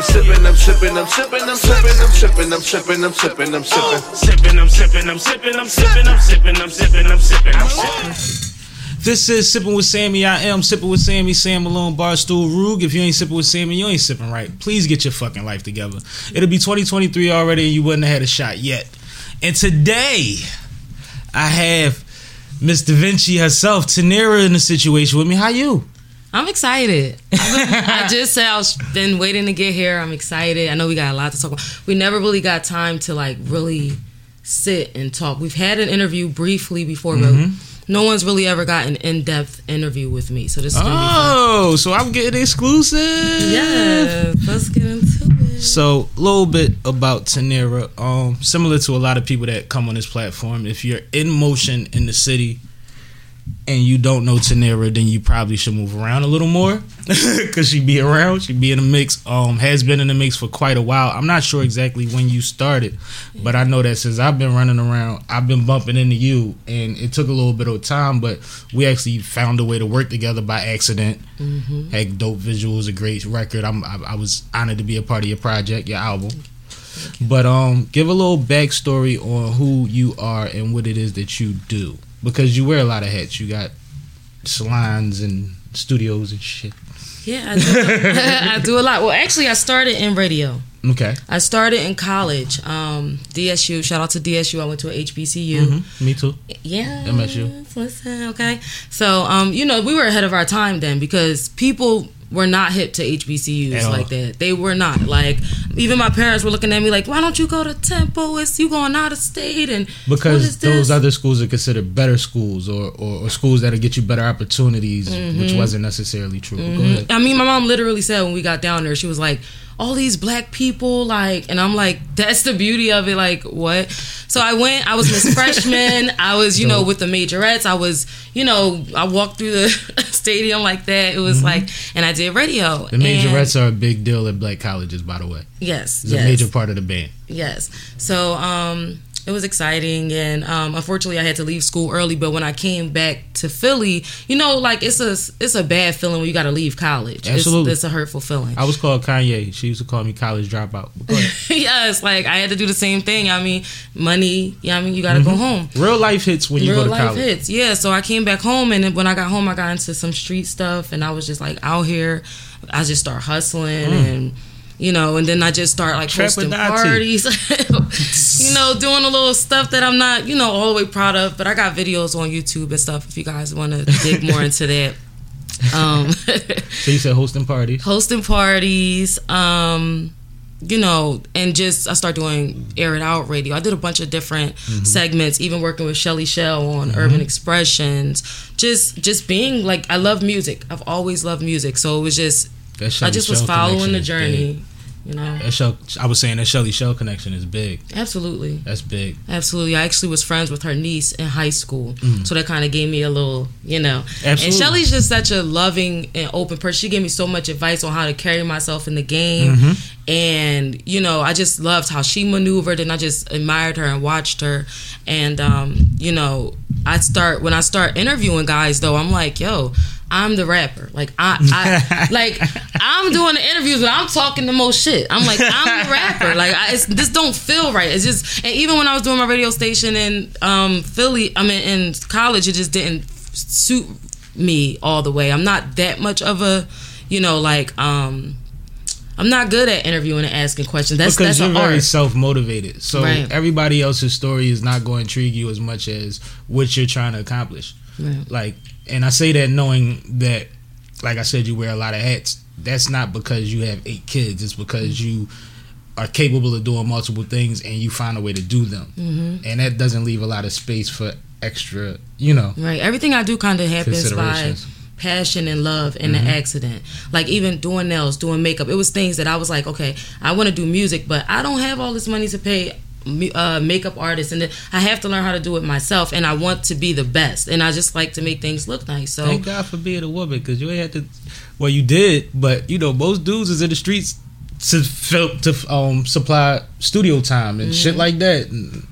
I'm sipping, I'm sipping, I'm sipping, I'm sipping, I'm sipping, I'm sipping, I'm sipping, I'm sipping. Sipping, I'm sipping, I'm sipping, I'm sipping, I'm sipping, I'm sipping, I'm sipping, I'm sipping. This is Sipping with Sammy. I am Sipping with Sammy, Sam Malone, Barstool Rug. If you ain't sipping with Sammy, you ain't sipping right. Please get your fucking life together. It'll be 2023 already and you wouldn't have had a shot yet. And today, I have Miss Da Vinci herself, Tanera, in the situation with me. How you? I'm excited. I just said I've been waiting to get here. I'm excited. I know we got a lot to talk about. We never really got time to like really sit and talk. We've had an interview briefly before, Mm-hmm. but no one's really ever got an in-depth interview with me. So this is Oh, so I'm getting exclusive. Yeah, let's get into it. So, a little bit about Tanera. Um, similar to a lot of people that come on this platform, if you're in motion in the city and you don't know Tanera, then you probably should move around a little more because she'd be around. She'd be in the mix. Um, has been in the mix for quite a while. I'm not sure exactly when you started, but I know that since I've been running around, I've been bumping into you, and it took a little bit of time, but we actually found a way to work together by accident. Had dope visuals, a great record. I'm, I, I was honored to be a part of your project, your album. But um, give a little backstory on who you are and what it is that you do, because you wear a lot of hats. You got salons and studios and shit. Yeah, I do, I do a lot. Well, actually, I started in radio. Okay, I started in college. Um, DSU. Shout out to DSU. I went to a HBCU. Mhm. me too. Yeah. MSU. Listen, okay. So, um, you know, we were ahead of our time then because people were not hip to HBCUs like that. They were not. Like, even my parents were looking at me like, "Why don't you go to Temple? It's you going out of state." And Because those other schools are considered better schools, or, or, or schools that'll get you better opportunities, Mm-hmm. which wasn't necessarily true. Ahead. I mean, my mom literally said when we got down there, she was like, "All these black people, like," and I'm like, "That's the beauty of it." Like, what? So I went. I was Miss Freshman. I was, you know, with the majorettes. I was, you know, I walked through the stadium like that. It was like, and I did radio. Mm-hmm. The majorettes are a big deal at black colleges, by the way. yes, It's yes, a major part of the band. yes. So, um, it was exciting, and um, unfortunately, I had to leave school early. But when I came back to Philly, you know, like it's a it's a bad feeling when you got to leave college. Absolutely. it's, it's a hurtful feeling. I was called Kanye. She used to call me college dropout. Yes, like I had to do the same thing. I mean, money. Yeah, I mean, you got to go home. Real life hits when you Real go to life college. hits. Yeah, so I came back home, and when I got home, I got into some street stuff, and I was just like out here. I just start hustling and. You know, and then I just start like hosting parties, you know, doing a little stuff that I'm not, you know, all the way proud of. But I got videos on YouTube and stuff if you guys want to dig more into that. Um, So you said hosting parties. hosting parties um you know and just i start doing air it out radio i did a bunch of different segments even working with shelly shell on urban expressions just just being like i love music i've always loved music so it was just i just was following the journey. You know That I was saying that Shelly Shell connection is big. absolutely That's big. Absolutely. I actually was friends with her niece in high school. So that kind of gave me a little, you know. Mm. Absolutely. And Shelly's just such a loving and open person. She gave me so much advice on how to carry myself in the game. Mm-hmm. And, you know, I just loved how she maneuvered and I just admired her and watched her. And, um, you know, I start, when I start interviewing guys, though, I'm like, yo, I'm the rapper. Like I, I like I'm doing the interviews, but I'm talking the most shit. I'm like I'm the rapper. Like I, it's, this don't feel right. It's just, and even when I was doing my radio station in um, Philly, I mean in college, it just didn't suit me all the way. I'm not that much of a, you know, like um, I'm not good at interviewing and asking questions. That's because that's you're very self motivated. So Right. everybody else's story is not going to intrigue you as much as what you're trying to accomplish. Right. Like, and I say that knowing that, like I said, you wear a lot of hats. That's not because you have eight kids. It's because you are capable of doing multiple things and you find a way to do them. Mm-hmm. And that doesn't leave a lot of space for extra, you know, Right. Everything I do kind of happens by. Passion and love and Mm-hmm. the accident. Like even doing nails, doing makeup. It was things that I was like, okay, I want to do music, but I don't have all this money to pay uh, makeup artists, and I have to learn how to do it myself. And I want to be the best, and I just like to make things look nice. So Thank God for being a woman because you ain't had to. Well, you did, but you know most dudes is in the streets to to um supply studio time and shit like that. And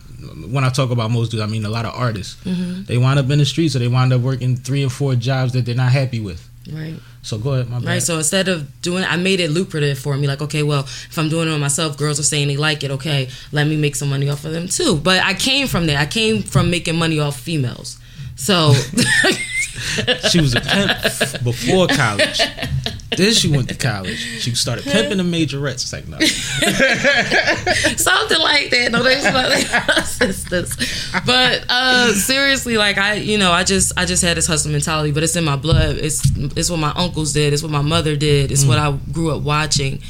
When I talk about most dudes, I mean a lot of artists. Mm-hmm. They wind up in the streets, or they wind up working three or four jobs that they're not happy with. Right. So go ahead, my bad. Right. So instead of doing, I made it lucrative for me. Like, okay, well, if I'm doing it on myself, girls are saying they like it. Okay, let me make some money off of them too. But I came from there. I came from making money off females. So she was a pimp before college. Then she went to college. She started pimping the majorettes. It's like no. something like that. No, they like sisters. But uh, seriously, like I, you know, I just, I just had this hustle mentality. But it's in my blood. It's, it's what my uncles did. It's what my mother did. It's what I grew up watching.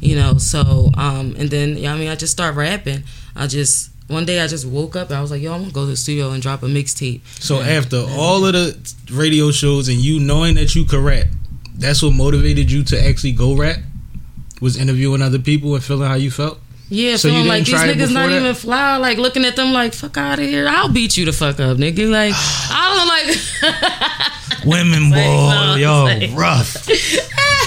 You know. So, um, and then, yeah, I mean, I just start rapping. I just. One day I just woke up and I was like, "Yo, I'm gonna go to the studio and drop a mixtape." So after all of the radio shows and you knowing that you could rap, that's what motivated you to actually go rap. Was interviewing other people and feeling how you felt. Yeah, So you feeling like these niggas not that? even fly. Like looking at them like, fuck out of here. I'll beat you the fuck up, nigga. Like I don't like. Women, boy, yo, say. rough.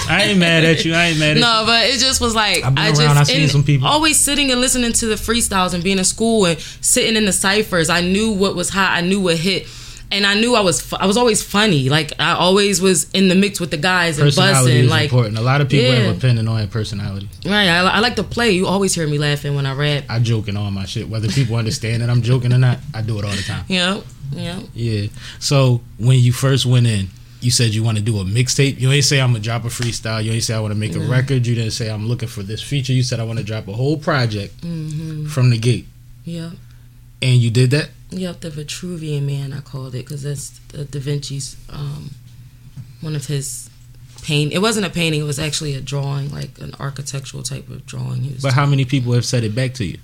I ain't mad at you. I ain't mad at you. No, but it just was like I've been I around, just I've seen some people. always sitting and listening to the freestyles and being in school and sitting in the ciphers. I knew what was hot. I knew what hit. And I knew I was fu- I was always funny. Like I always was in the mix with the guys and buzzing. Like important. A lot of people Yeah. have opinion on your personality. right, I, I like to play. You always hear me laughing when I rap. I joke in all my shit, whether people understand that I'm joking or not. I do it all the time. Yeah. know. Yeah. So when you first went in, you said you want to do a mixtape. You ain't say I'm gonna drop a freestyle. You ain't say I want to make a record. You didn't say I'm looking for this feature. You said I want to drop a whole project Mm-hmm. from the gate, Yeah. and you did that. Yep, the Vitruvian Man, I called it because that's the Da Vinci's um, one of his paint. It wasn't a painting; it was actually a drawing, like an architectural type of drawing. But how many people have said it back to you?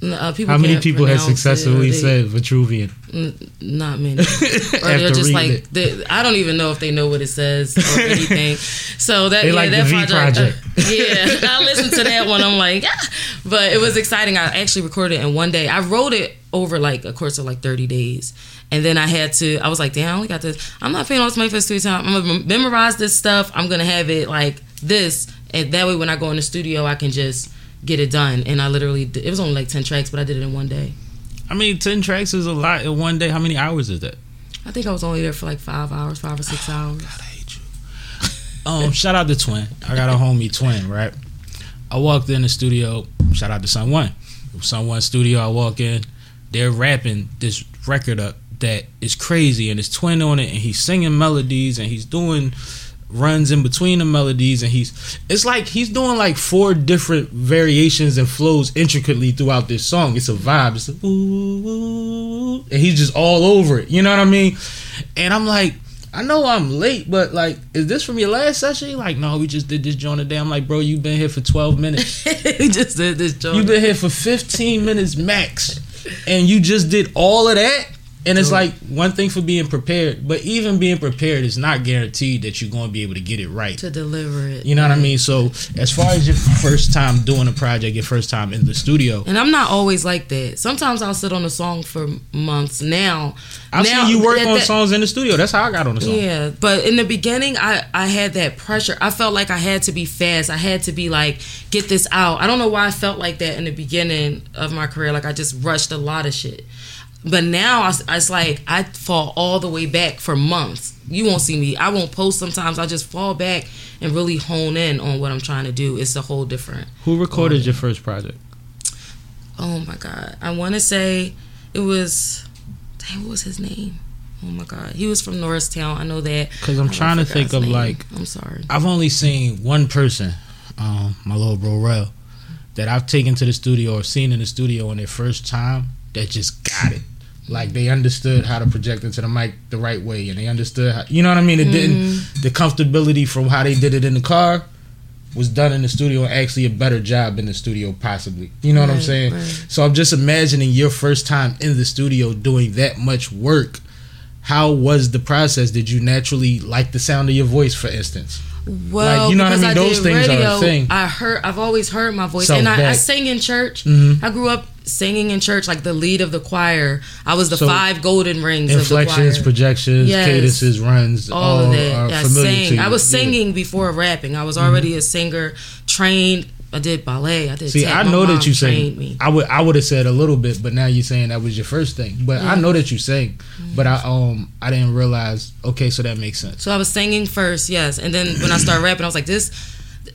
uh, people How many people have successfully they- said Vitruvian? N- not many. or they're just like they, I don't even know if they know what it says or anything. So that They yeah, like that V project, uh, yeah, I listened to that one. I'm like, ah. but it was exciting. I actually recorded it in one day. I wrote it over like a course of like 30 days. And then I had to. I was like, "Damn, I only got this. I'm not paying all this money for this three time. I'm gonna memorize this stuff. I'm gonna have it like this, and that way, when I go in the studio, I can just get it done." And I literally, did, it was only like ten tracks, but I did it in one day. I mean, ten tracks is a lot in one day. How many hours is that? I think I was only there for like five hours, five or six hours. God, I hate you. Um, shout out to Twin. I got a homie Twin, right? I walked in the studio. Shout out to Sun One. Sun One studio. I walk in. They're wrapping this record up that is crazy, and it's Twin on it, and he's singing melodies, and he's doing runs in between the melodies, and he's it's like he's doing like four different variations and flows intricately throughout this song. It's a vibe. It's a ooh, ooh, and he's just all over it. You know what I mean? And I'm like. I know I'm late, but like, is this from your last session? He like, no, we just did this joint today. I'm like, bro, you've been here for 12 minutes. he just did this joke. You've been here for 15 minutes max, and you just did all of that. And it's like one thing for being prepared, but even being prepared is not guaranteed that you're going to be able to get it right. to deliver it. You know what I mean? So, as far as your first time doing a project, your first time in the studio, And I'm not always like that. Sometimes I'll sit on a song for months. Now, I've now, seen you work on that- songs in the studio. That's how I got on the song. Yeah, but in the beginning, I I had that pressure. I felt like I had to be fast. I had to be like get this out. I don't know why I felt like that in the beginning of my career. Like I just rushed a lot of shit. But now I, it's like I fall all the way back for months. You won't see me. I won't post. Sometimes I just fall back and really hone in on what I'm trying to do. It's a whole different. Who recorded your first project? Oh my god! I want to say it was. Damn, what was his name? Oh my god, he was from Norristown. I know that. Because I'm trying to think of, name. like- I'm sorry. I've only seen one person, um, my little bro Rel, that I've taken to the studio or seen in the studio on their first time that just got it. Like they understood how to project into the mic the right way, and they understood how you know what I mean. It didn't the comfortability from how they did it in the car was done in the studio actually a better job in the studio possibly. You know what I'm saying? right. So I'm just imagining your first time in the studio doing that much work. How was the process? Did you naturally like the sound of your voice, for instance? Well, Like, you know what I mean? Those did things are a thing. I heard. I've always heard my voice, So and I, I sang in church. Mhm. I grew up singing in church, like the lead of the choir. I was the So, five golden rings Inflections, of the choir. projections, Yes. cadences, runs, all of that. Yeah, I sang. to you. I was Yeah. singing before rapping. I was already a singer, trained I did ballet. I did. See, tap. I know that you sing. me. I would I would have said a little bit, but now you're saying that was your first thing. But I know that you sing, but I um I didn't realize. Okay, so that makes sense. So I was singing first, yes, and then when I started rapping, I was like, this.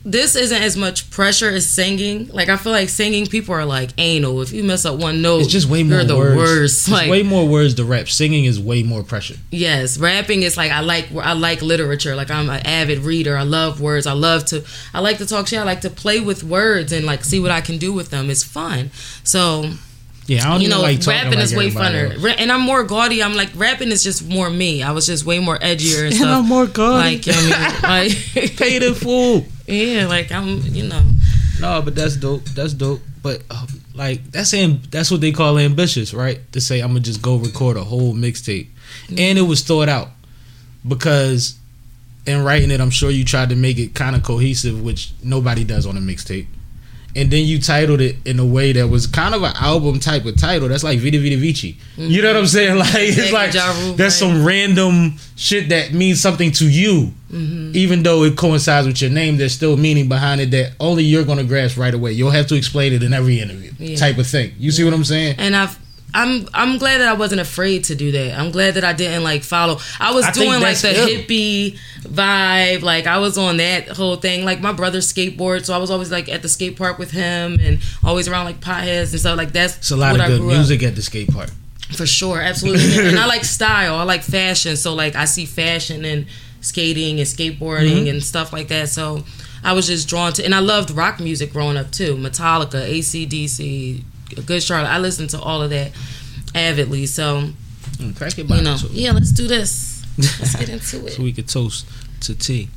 This isn't as much pressure as singing. Like I feel like singing, people are like anal. If you mess up one note, It's just way more you're the words. worst. It's Like way more words to rap. Singing is way more pressure. Yes, rapping is like I like I like literature. Like I'm an avid reader. I love words. I love to I like to talk shit. I like to play with words and like see what I can do with them. It's fun. So Yeah, I don't you know, like rapping is way funner. else. And I'm more gaudy. I'm like rapping is just more me. I was just way more edgier and stuff. I'm more gaudy. Like you know I mean? like Paid in full. Yeah, like I'm you know No, but that's dope. That's dope. But uh, like that's am- that's what they call ambitious, right? To say I'm gonna just go record a whole mixtape, and it was thought out because in writing it, I'm sure you tried to make it kind of cohesive, which nobody does on a mixtape. And then you titled it in a way that was kind of an album type of title. That's like Vita Vita Vici. You know what I'm saying? Like it's like that's some random shit that means something to you mm-hmm. even though it coincides with your name, there's still meaning behind it that only you're gonna grasp right away. You'll have to explain it in every interview, Yeah. type of thing. You see what I'm saying? and I've I'm I'm glad that I wasn't afraid to do that. I'm glad that I didn't like follow. I was I doing like the hippie vibe. Like I was on that whole thing. Like my brother skateboard, so I was always like at the skate park with him and always around like potheads and stuff. Like that's It's a lot what of good grew up. music at the skate park. For sure, absolutely. and I like style. I like fashion. So like I see fashion and skating and skateboarding mm-hmm. and stuff like that. So I was just drawn to and I loved rock music growing up too. Metallica, ACDC, Good Charlotte. I listened to all of that avidly. So, Mm, crack it you know, too. yeah, let's do this. Let's get into it. so we could toast to tea.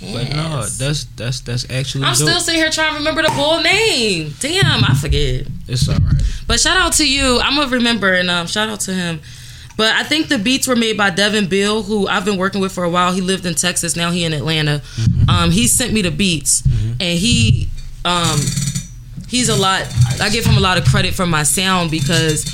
But no, that's that's that's actually I'm dope. still sitting here trying to remember the full name. Damn, I forget. it's all right. But shout out to you. I'm gonna remember and um, shout out to him. But I think the beats were made by Devin Bill, who I've been working with for a while. He lived in Texas, now he in Atlanta. Um, he sent me the beats, and he um, he's a lot. I give him a lot of credit for my sound because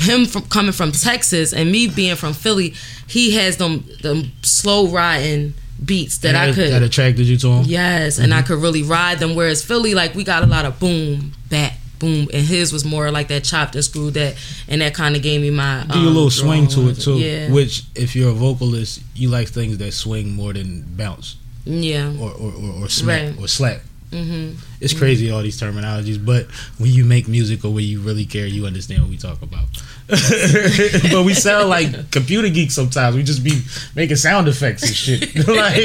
him from coming from Texas and me being from Philly, he has them them slow riding beats that I could that attracted you to him. Yes, and I could really ride them. Whereas Philly, like we got a lot of boom, back boom, and his was more like that chopped and screwed that, and that kind of gave me my Do you a um, little swing to it too. Yeah, Which, if you're a vocalist, you like things that swing more than bounce yeah, or or, or, or smack Right. or slap. Hmm It's crazy all these terminologies, but when you make music or when you really care, you understand what we talk about. but we sound like computer geeks sometimes. We just be making sound effects and shit. like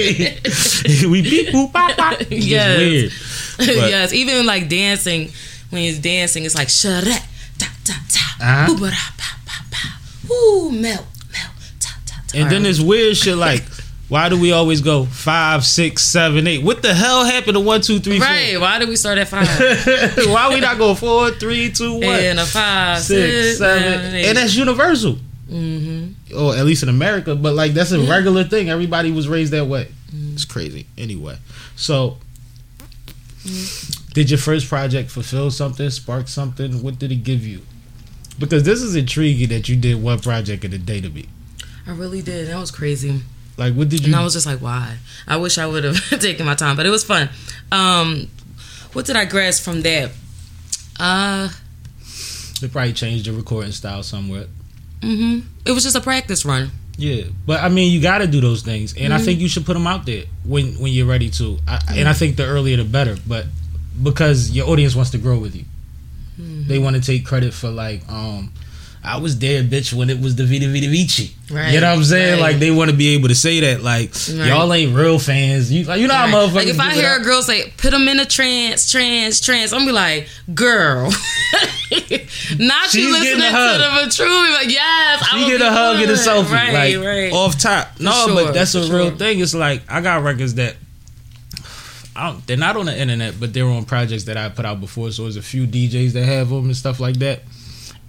we beep boop pop pop. It's Yes. weird. But- yes. Even like dancing, when he's dancing, it's like shut ta ta ta, Uh-huh. ooh melt melt ta ta ta. And then there's weird shit like, why do we always go five, six, seven, eight? What the hell happened to one, two, three, four? right. Why did we start at five? why we not go four, three, two, one? and a five, six, seven, eight. and that's universal. mm-hmm. or at least in America, but like that's a Yeah. regular thing. Everybody was raised that way. Mm. It's crazy. Anyway, so did your first project fulfill something, spark something? What did it give you? Because this is intriguing that you did one project in a day to me. I really did. That was crazy. Like, what did you? And I was just like, why? I wish I would have taken my time, but it was fun. Um, what did I grasp from that? Uh, they probably changed the recording style somewhat. hmm It was just a practice run. Yeah, but I mean, you got to do those things, and I Mm-hmm. think you should put them out there when when you're ready to. I, And I think the earlier the better, but because your audience wants to grow with you, Mm-hmm. they want to take credit for like, um, I was there, bitch, when it was the Vita Vita Vici. Right, You know what I'm saying? right. Like they want to be able to say that, like Right. y'all ain't real fans. You like you know how Right. motherfuckers. Like if I hear a girl say, "Put them in a trance, trance, trance," I'm gonna be like, "Girl, not She's you listening to the true." Like, yes, She get a hug and a good. selfie, Right, like right. off top. No, sure, but that's a real sure. thing. It's like I got records that I don't, they're not on the internet, but they're on projects that I put out before. So there's a few DJs that have them and stuff like that.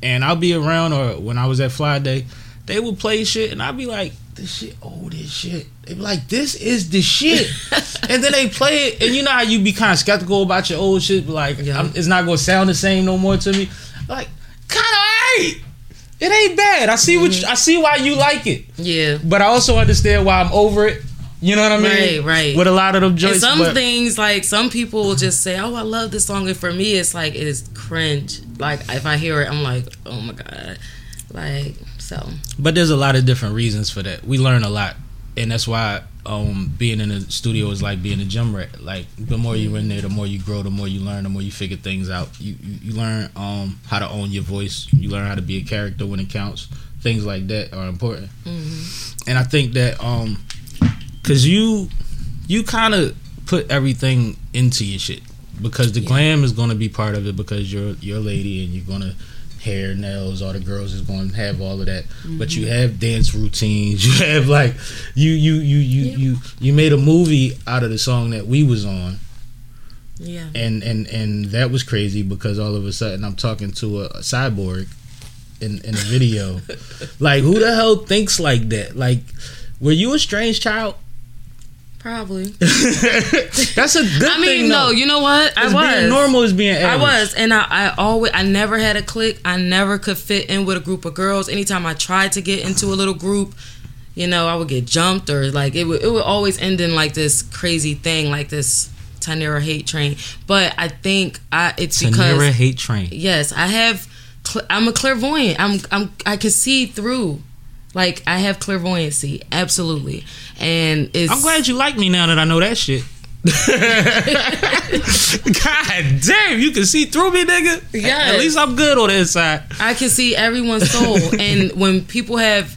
And I'll be around, or when I was at Fly Day, they would play shit, and I'd be like, "This shit, oh, this shit." They be like, "This is the shit," and then they play it, and you know how you be kind of skeptical about your old shit, but like, Yeah. It's not gonna sound the same no more to me. Like, kind of alright. It ain't bad. I see what mm-hmm. you, I see why you like it, yeah, but I also understand why I'm over it. You know what I mean? Right, right. With a lot of them And some but- things, like some people will just say, "Oh, I love this song," and for me, it's like it is cringe. Like if I hear it, I'm like, "Oh my god!" Like so. But there's a lot of different reasons for that. We learn a lot, and that's why um, being in the studio is like being a gym rat. Like the more you're in there, the more you grow, the more you learn, the more you figure things out. You you, you learn um, how to own your voice. You learn how to be a character when it counts. Things like that are important. And I think that um, cause you you kind of put everything into your shit because the glam is gonna be part of it because you're you're a lady and you're gonna hair, nails, all the girls is going to have all of that. But you mm-hmm. have dance routines. You have like you you you you you you made a movie out of the song that we was on, Yeah. and and and that was crazy because all of a sudden I'm talking to a, a cyborg in in a video. like who the hell thinks like that? Like were you a strange child? Probably. That's a good I mean, thing. no, you know what? I was normal is being I was, and I, I always, I never had a clique. I never could fit in with a group of girls. Anytime I tried to get into a little group, you know, I would get jumped or like it would, it would always end in like this crazy thing, like this Tanera hate train. But I think I, it's because Tanera hate train. yes, I have. I'm a clairvoyant. I'm, I'm, I can see through. Like I have clairvoyancy, absolutely, and it's. I'm glad you like me now that I know that shit. God damn, you can see through me, nigga. Yes. At least I'm good on the inside. I can see everyone's soul, and when people have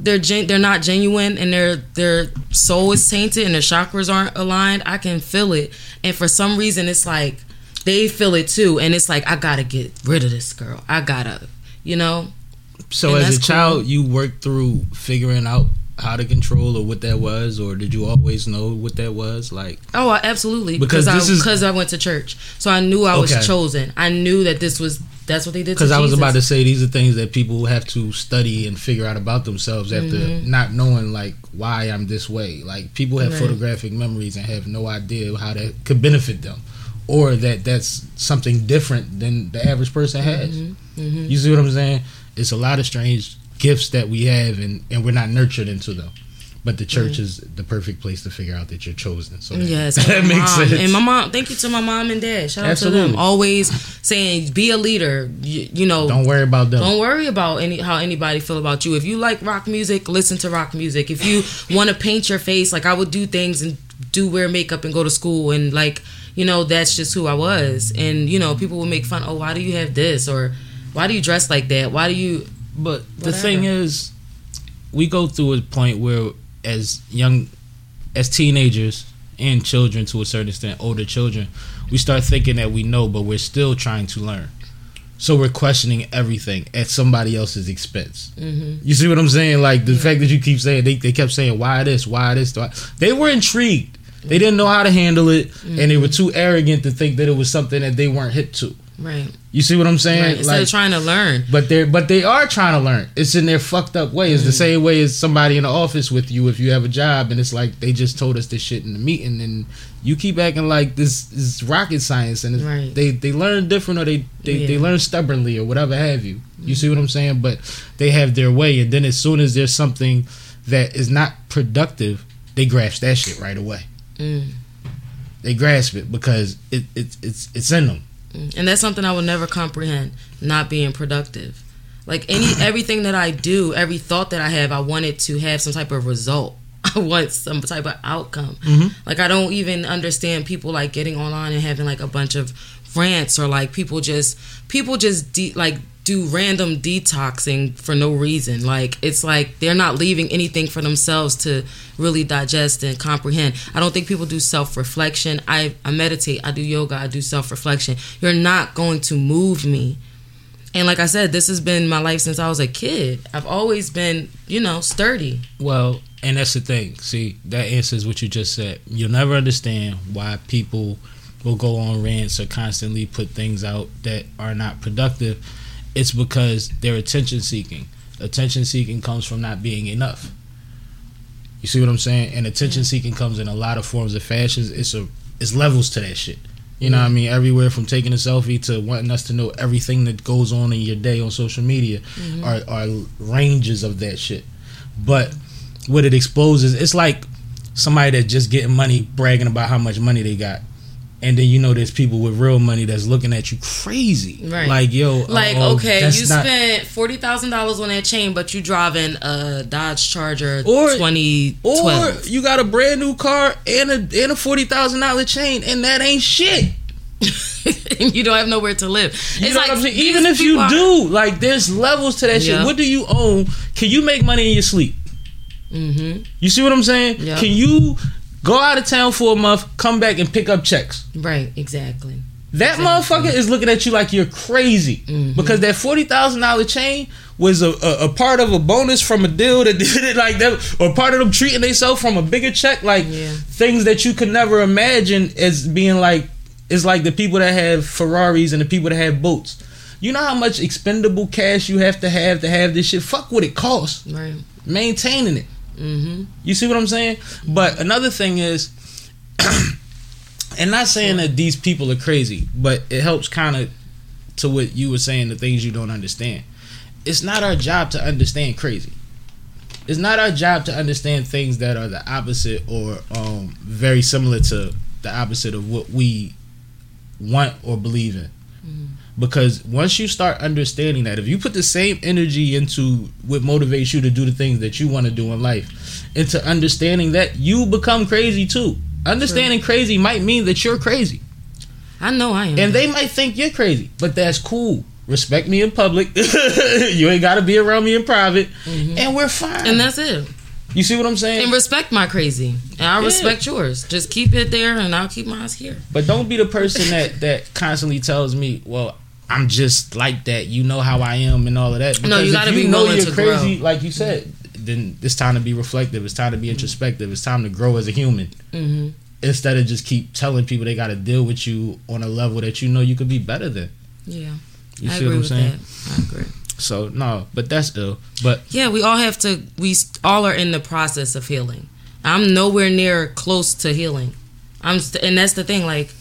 they're gen- they're not genuine and their their soul is tainted and their chakras aren't aligned, I can feel it. And for some reason, it's like they feel it too, and it's like I gotta get rid of this girl. I gotta, you know. So And as a child, cool. you worked through figuring out how to control or what that was, or did you always know what that was? Like, Oh, I, absolutely. Because I because I went to church, so I knew I was Okay. chosen. I knew that this was that's what they did. because I was about to say these are things that people have to study and figure out about themselves after Mm-hmm. not knowing like why I'm this way. Like people have Right. photographic memories and have no idea how that could benefit them, or that that's something different than the average person has. Mm-hmm. You see what I'm saying? It's a lot of strange gifts that we have, and and we're not nurtured into them. But the church mm. is the perfect place to figure out that you're chosen. So that, Yes, that and my makes mom. sense. And my mom, thank you to my mom and dad. Shout out to them. Always saying, be a leader. You, you know, Don't worry about them. don't worry about any how anybody feel about you. If you like rock music, listen to rock music. If you want to paint your face, like I would do things and do wear makeup and go to school and like you know that's just who I was. And you know people would make fun. Oh, why do you have this or why do you dress like that? Why do you? But the thing is, we go through a point where, as young, as teenagers and children to a certain extent, older children, we start thinking that we know, but we're still trying to learn. So we're questioning everything at somebody else's expense. Mm-hmm. You see what I'm saying? Like the fact that you keep saying they, they kept saying why this, why this, why they were intrigued. They didn't know how to handle it, and they were too arrogant to think that it was something that they weren't hit to. Right. You see what I'm saying? right. Instead Like- of trying to learn. but they're but they are trying to learn. It's in their fucked up way. It's the same way as somebody in the office with you if you have a job and it's like they just told us this shit in the meeting and you keep acting like this is rocket science and it's, Right. they they learn different or they they, they learn stubbornly or whatever have you. You see what I'm saying? But they have their way and then as soon as there's something that is not productive, they grasp that shit right away. Mm. They grasp it because it, it it's it's in them. And that's something I will never comprehend. Not being productive, like any everything that I do, every thought that I have, I want it to have some type of result. I want some type of outcome. Mhm. Like I don't even understand people like getting online and having like a bunch of rants or like people just people just de- like do random detoxing for no reason. Like it's like they're not leaving anything for themselves to really digest and comprehend. I don't think people do self reflection. I, I meditate, I do yoga, I do self reflection. You're not going to move me. And like I said, this has been my life since I was a kid. I've always been, you know, sturdy. Well, and that's the thing. See, that answers what you just said. You'll never understand why people will go on rants or constantly put things out that are not productive. It's because they're attention seeking. Attention seeking comes from not being enough. You see what I'm saying? And attention seeking comes in a lot of forms of fashions. It's a it's levels to that shit. You know what I mean? Everywhere from taking a selfie to wanting us to know everything that goes on in your day on social media mm-hmm. are, are ranges of that shit. But what it exposes, it's like somebody that's just getting money, bragging about how much money they got. And then you know there's people with real money that's looking at you crazy. Right. Like, yo, Like, uh-oh, okay, you not- spent forty thousand dollars on that chain, but you driving a Dodge Charger Or- twenty Or you got a brand new car and a and a forty thousand dollar chain, and that ain't shit. and you don't have nowhere to live. You it's know like what I'm saying? these Even if you are- do, like, there's levels to that Yeah. shit. What do you own? Can you make money in your sleep? Mhm. You see what I'm saying? Yeah. Can you go out of town for a month, come back and pick up checks? Right, exactly. That motherfucker is looking at you like you're crazy Mm-hmm. because that forty thousand dollar chain was a, a, a part of a bonus from a deal that did it like that, or part of them treating themselves from a bigger check, like Yeah. things that you could never imagine as being like. It's like the people that have Ferraris and the people that have boats. You know how much expendable cash you have to have to have this shit. Fuck what it costs Right. maintaining it. Mm-hmm. You see what I'm saying? But another thing is, and not saying that these people are crazy, but it helps kind of to what you were saying, the things you don't understand. It's not our job to understand crazy. It's not our job to understand things that are the opposite or um, very similar to the opposite of what we want or believe in. Because once you start understanding that, if you put the same energy into what motivates you to do the things that you want to do in life, into understanding that you become crazy too. Understanding crazy might mean that you're crazy. I know I am. And they might think you're crazy, but that's cool. Respect me in public. you ain't got to be around me in private. Mm-hmm. And we're fine. and that's it. you see what I'm saying? And respect my crazy. And I Yeah. respect yours. Just keep it there and I'll keep mine here. But don't be the person that that constantly tells me, "Well, I'm just like that. You know how I am and all of that." No, you gotta if be know willing you're to crazy, grow. like you said. Then it's time to be reflective. It's time to be introspective. It's time to grow as a human Mm-hmm. instead of just keep telling people they got to deal with you on a level that you know you could be better than. Yeah. You I see what I'm saying? that. I agree. So no, but that's ill. But Yeah, we all have to. We all are in the process of healing. I'm nowhere near close to healing. I'm, st- and that's the thing. Like,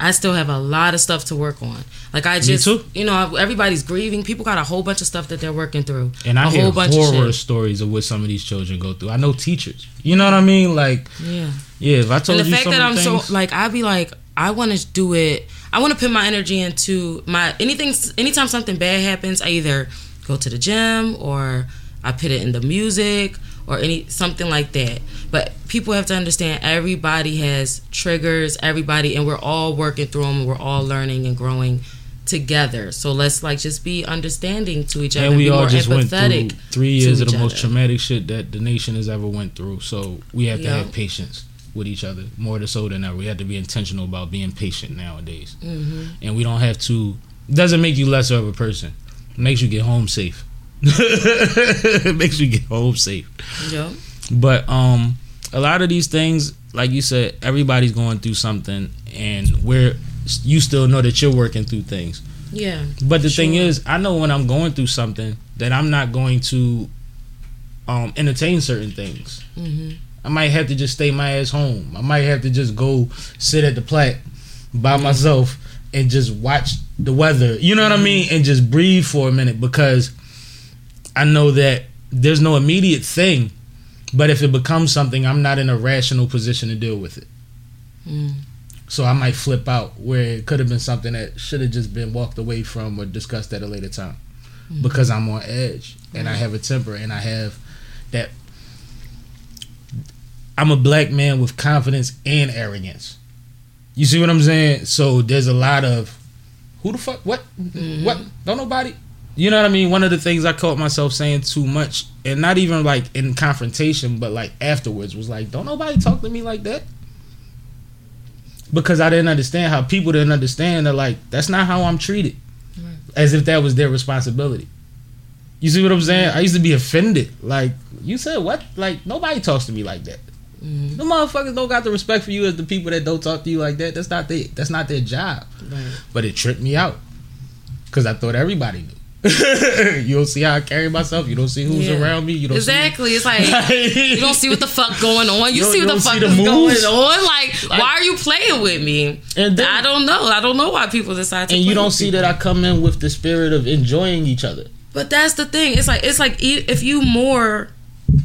I still have a lot of stuff to work on. Like, I just, you know, everybody's grieving. People got a whole bunch of stuff that they're working through. and I a hear whole bunch horror of stories of what some of these children go through. I know teachers. You know what I mean? Like, Yeah. yeah, if I told and the you fact that I'm things, so like I'd be like I want to do it. I want to put my energy into my anything. Anytime something bad happens, I either go to the gym or I put it in the music or any something like that. But people have to understand everybody has triggers. Everybody, and we're all working through them. We're all learning and growing together. So let's like just be understanding to each other. and we be all more just went through three years of the most other. traumatic shit that the nation has ever went through. So we have to Yeah. have patience with each other more so than ever. We have to be intentional about being patient nowadays, hmm and we don't have to. Doesn't make you lesser of a person. It makes you get home safe. It makes you get home safe. Yeah. But um, a lot of these things, like you said, everybody's going through something, and where you still know that you're working through things. Yeah. But the thing is, I know when I'm going through something that I'm not going to um, entertain certain things. hmm I might have to just stay my ass home. I might have to just go sit at the plat by myself and just watch the weather. You know what I mean? And just breathe for a minute because I know that there's no immediate thing. But if it becomes something, I'm not in a rational position to deal with it. Mm. So I might flip out where it could have been something that should have just been walked away from or discussed at a later time. Because I'm on edge and I have a temper and I have that I'm a black man with confidence and arrogance. You see what I'm saying? So there's a lot of who the fuck what what don't nobody you know what I mean? One of the things I caught myself saying too much and not even like in confrontation but like afterwards was like don't nobody talk to me like that. Because I didn't understand how people didn't understand that like that's not how I'm treated. Right. As if that was their responsibility. You see what I'm saying? I used to be offended. Like, you said what? Like, nobody talks to me like that. Mhm. The motherfuckers don't got the respect for you as the people that don't talk to you like that. That's not their that's not their job. Right. But it tripped me out. Cause I thought everybody knew. you don't see how I carry myself. You don't see who's Yeah. around me. You don't Exactly. It's like see you don't see what the fuck going on. You, You see what the fuck the is going on. Like, Like- why are you playing with me? And then- I don't know. I don't know why people decide to. and you don't see people. that I come in with the spirit of enjoying each other. But that's the thing. It's like it's like if you more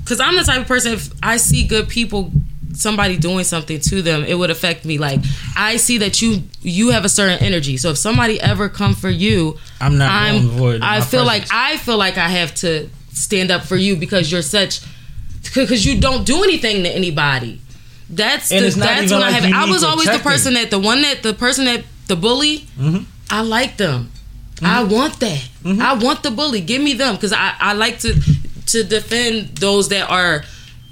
because I'm the type of person if I see good people, somebody doing something to them, it would affect me. Like I see that you you have a certain energy, so if somebody ever come for you, I'm not I'm going for it in I feel presence. like I feel like I have to stand up for you because you're such because you don't do anything to anybody. That's the, that's even what I have. I was always the person that the one that the person that the bully. Mhm. I like them. I Mm-hmm. want that. I want the bully. Give me them because I, I like to to defend those that are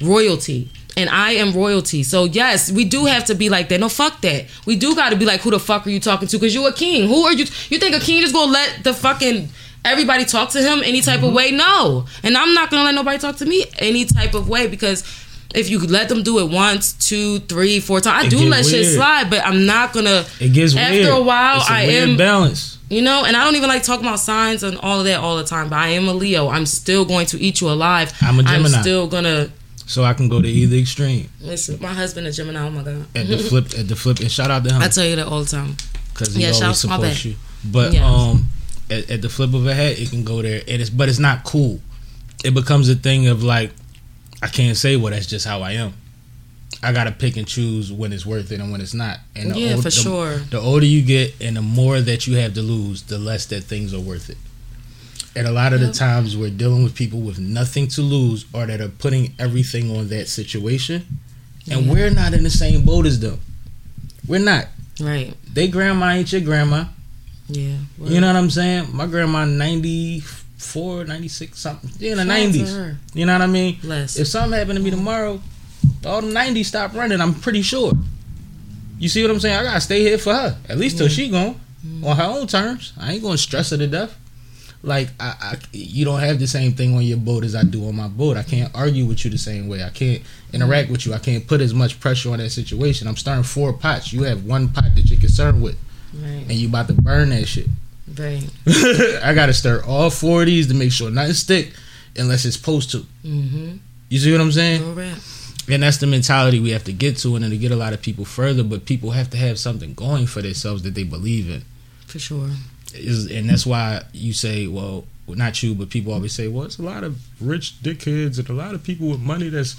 royalty. And I am royalty. So yes, we do have to be like that. No, fuck that. We do got to be like, who the fuck are you talking to? Because you a king. Who are you? You think a king just gonna let the fucking everybody talk to him any type of Mm-hmm. way? No. And I'm not gonna let nobody talk to me any type of way because if you let them do it once, two, three, four times, I It do let shit slide. But I'm not gonna. It gets After weird. a while, It's a I weird am- balance. You know, and I don't even like talking about signs and all of that all the time. But I am a Leo. I'm still going to eat you alive. I'm a Gemini. I'm still gonna So I can go to either extreme. listen. My husband is Gemini. Oh my god. At the flip, at the flip, and shout out to him I tell you that all the time. because he Yeah, always supports you. But Yes. um, at, at the flip of a hat, it can go there, and it's but it's not cool. It becomes a thing of like, I can't say, well, that's just how I am. I gotta pick and choose when it's worth it and when it's not. And the Yeah, old- for the- sure. The older you get, and the more that you have to lose, the less that things are worth it. And a lot of Yep. the times we're dealing with people with nothing to lose, or that are putting everything on that situation, and Yeah. we're not in the same boat as them. We're not. Right. They grandma ain't your grandma. Yeah. You know what I'm saying? My grandma 94, 96, something. Yeah, in the Shout out to 90s. You know what I mean? Bless. If something happened to me tomorrow, all the 90s stop running, I'm pretty sure. You see what I'm saying? I gotta stay here for her. At least till she gone. Mm. On her own terms. I ain't gonna stress her to death. Like I, I you don't have the same thing on your boat as I do on my boat. I can't argue with you the same way. I can't interact with you. I can't put as much pressure on that situation. I'm starting four pots. You have one pot that you're concerned with, Right. and you about to burn that shit. Right. I gotta stir all four of these to make sure nothing stick unless it's supposed to. Mm-hmm. You see what I'm saying? All right. And that's the mentality we have to get to, and then to get a lot of people further. But people have to have something going for themselves that they believe in. For sure. Is and that's why you say, well, not you, but people always say, well, it's a lot of rich dickheads and a lot of people with money that's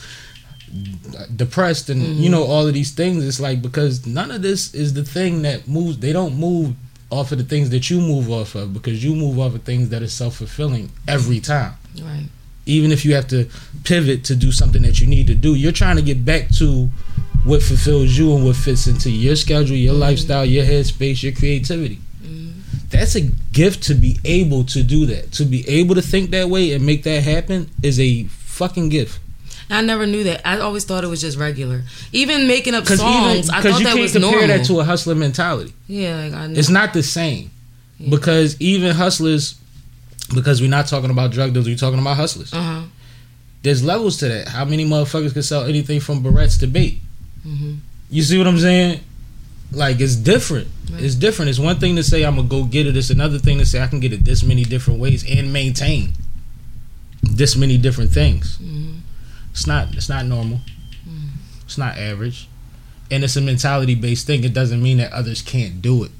depressed, and you mm-hmm. know all of these things. It's like because none of this is the thing that moves. They don't move off of the things that you move off of because you move off of things that are self fulfilling every time Right. even if you have to pivot to do something that you need to do, you're trying to get back to what fulfills you and what fits into your schedule, your mm-hmm. lifestyle, your headspace, your creativity. That's a gift to be able to do that. To be able to think that way and make that happen is a fucking gift. I never knew that. I always thought it was just regular. Even making up songs, I thought you that can't was compare normal. that to a hustler mentality. yeah, like I know. It's not the same. Yeah. Because even hustlers, because we're not talking about drug dealers, we're talking about hustlers. Uh huh. There's levels to that. How many motherfuckers can sell anything from barrettes to bait? Mhm. You see what I'm saying? Like it's different. Right. It's different. It's one thing to say I'm gonna go get it. It's another thing to say I can get it this many different ways and maintain this many different things. Mhm. It's not. It's not normal. Mm. It's not average, and it's a mentality based thing. It doesn't mean that others can't do it.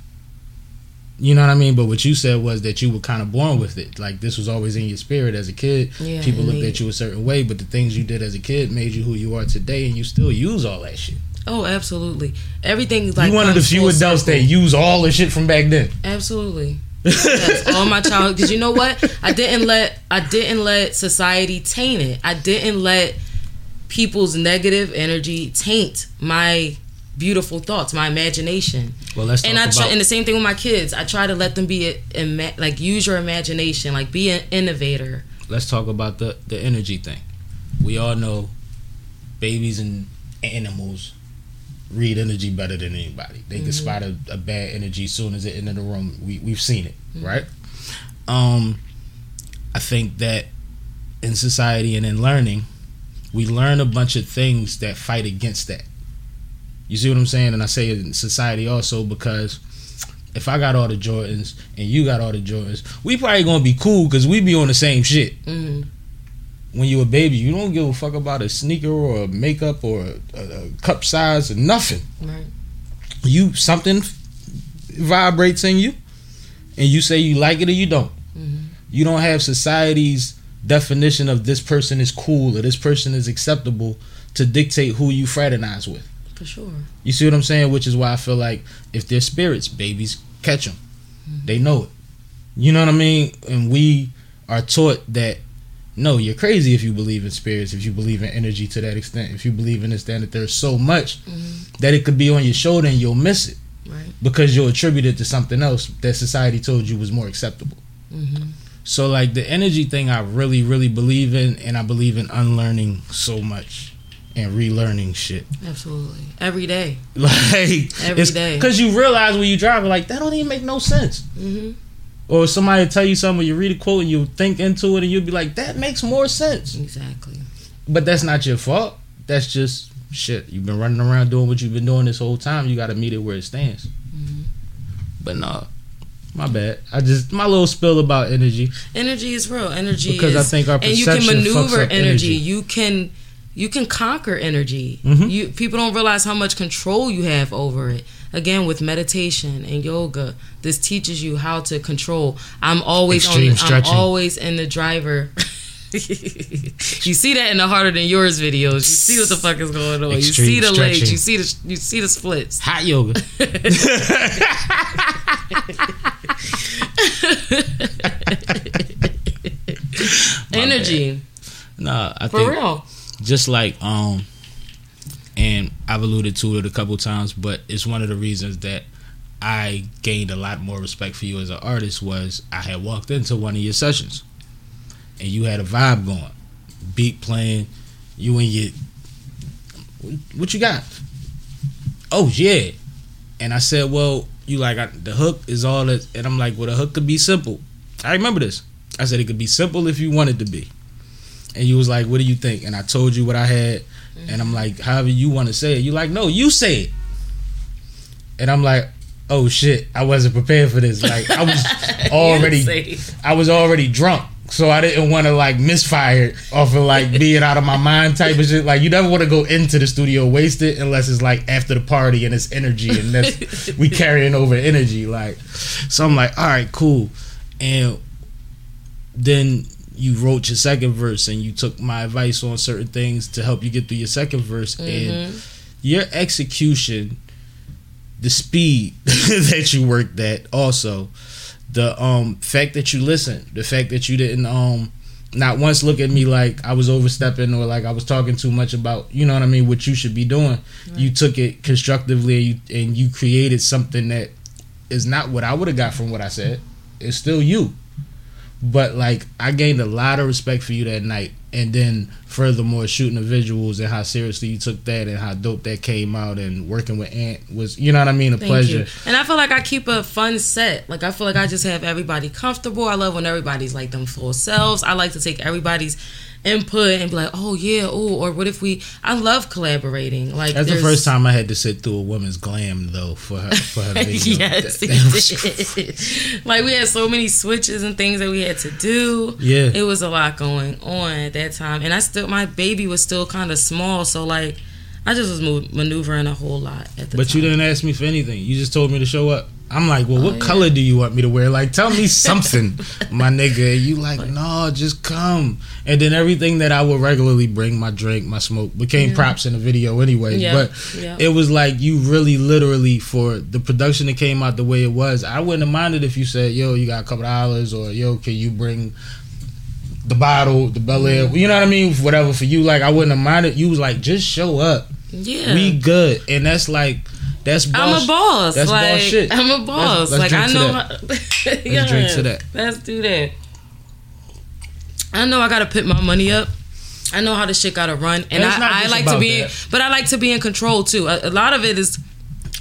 You know what I mean? But what you said was that you were kind of born with it. Like this was always in your spirit as a kid. Yeah, People looked at you a certain way, but the things you did as a kid made you who you are today, and you still use all that shit. Oh, absolutely. Everything's like you one of the comes few full adults circle. that use all the shit from back then. Absolutely. Yes, all my child. Because you know what? I didn't let I didn't let society taint it. I didn't let people's negative energy taint my beautiful thoughts, my imagination. Well, let's talk And I try, about. and the same thing with my kids. I try to let them be a, ima- like use your imagination, like be an innovator. let's talk about the the energy thing. We all know babies and animals read energy better than anybody. They can spot a, a bad energy as soon as it enter the room. We we've seen it, right? Um, I think that in society and in learning, we learn a bunch of things that fight against that. You see what I'm saying? And I say in society also because if I got all the Jordans and you got all the Jordans, we probably gonna be cool because we be on the same shit. Mm, When you're a baby, you don't give a fuck about a sneaker or a makeup or a, a, a cup size or nothing. right. You something vibrates in you, and you say you like it or you don't. Mhm. You don't have society's definition of this person is cool or this person is acceptable to dictate who you fraternize with. For sure. You see what I'm saying? Which is why I feel like if they're spirits, babies catch them. They know it. You know what I mean? And we are taught that no, you're crazy if you believe in spirits, if you believe in energy to that extent, if you believe in this, then that there's so much that it could be on your shoulder and you'll miss it Right. because you'll attribute it to something else that society told you was more acceptable. Mm-hmm. So like the energy thing, I really, really believe in, and I believe in unlearning so much and relearning shit. Absolutely. Every day. Like Every day. because you realize when you drive, like that don't even make no sense. Mm-hmm. Or somebody tell you something, you read a quote and you think into it, and you'll be like, that makes more sense. Exactly. But that's not your fault. That's just shit. You've been running around doing what you've been doing this whole time. You got to meet it where it stands. Mm-hmm. But no, my bad. I just my little spill about energy Energy is real. Energy because is I think our and you can perception maneuver energy. energy. You can you can conquer energy. Mhm. You people don't realize how much control you have over it. Again, with meditation and yoga, this teaches you how to control. I'm always Extreme on. I'm always in the driver. you see that in the harder than yours videos. You see what the fuck is going on. you see the legs. You see the you see the splits. Hot yoga. Energy nah, I for think real. just like um and I've alluded to it a couple times, but it's one of the reasons that I gained a lot more respect for you as an artist was I had walked into one of your sessions and you had a vibe going. Beat playing, you and your what you got? Oh yeah. And I said, Well, you like I, the hook is all that and I'm like, Well the hook could be simple. I remember this. I said it could be simple if you want it to be. And you was like, What do you think? And I told you what I had and I'm like, however you want to say it. You're like, no, you say it. And I'm like, oh shit, I wasn't prepared for this. Like I was already. I was already drunk. So I didn't want to like misfire off of like being out of my mind type of shit. Like you never want to go into the studio wasted unless it's like after the party and it's energy and that's we carrying over energy. Like so I'm like, all right, cool. And then you wrote your second verse and you took my advice on certain things to help you get through your second verse and your execution the speed that you worked at also the um fact that you listened the fact that you didn't um not once look at me like I was overstepping or like I was talking too much about you know what I mean what you should be doing. You took it constructively and you, and you created something that is not what I would have got from what I said. It's still you but like I gained a lot of respect for you that night, and then furthermore shooting the visuals and how seriously you took that and how dope that came out and working with Ant was you know what I mean a Thank pleasure. you. And I feel like I keep a fun set. Like I feel like I just have everybody comfortable. I love when everybody's like them full selves. I like to take everybody's input and be like, oh yeah, oh, or what if we? I love collaborating. Like That's the first time I had to sit through a woman's glam though for her for her video. yes, That- that like we had so many switches and things that we had to do. Yeah. it was a lot going on at that time, and I still my baby was still kind of small, so like I just was maneuvering a whole lot at the But time. you didn't ask me for anything. You just told me to show up. I'm like, well, what oh, yeah. color do you want me to wear? Like, tell me something, my nigga. You like, no, just come. And then everything that I would regularly bring, my drink, my smoke, became props in the video anyway. Yeah, But yeah. it was like you really, literally, for the production that came out the way it was, I wouldn't have minded if you said, yo, you got a couple dollars, or yo, can you bring the bottle, the Belaire, mm. you know what I mean? Whatever for you, like I wouldn't have minded. You was like, just show up. yeah, We good, and that's like that's boss. I'm a boss. That's like, boss shit. I'm a boss. Let's- let's like I know. How, Let's drink to that. Let's do that. I know I gotta put my money up. I know how the shit gotta run, and I, I like to be, in, but I like to be in control too. A, a lot of it is,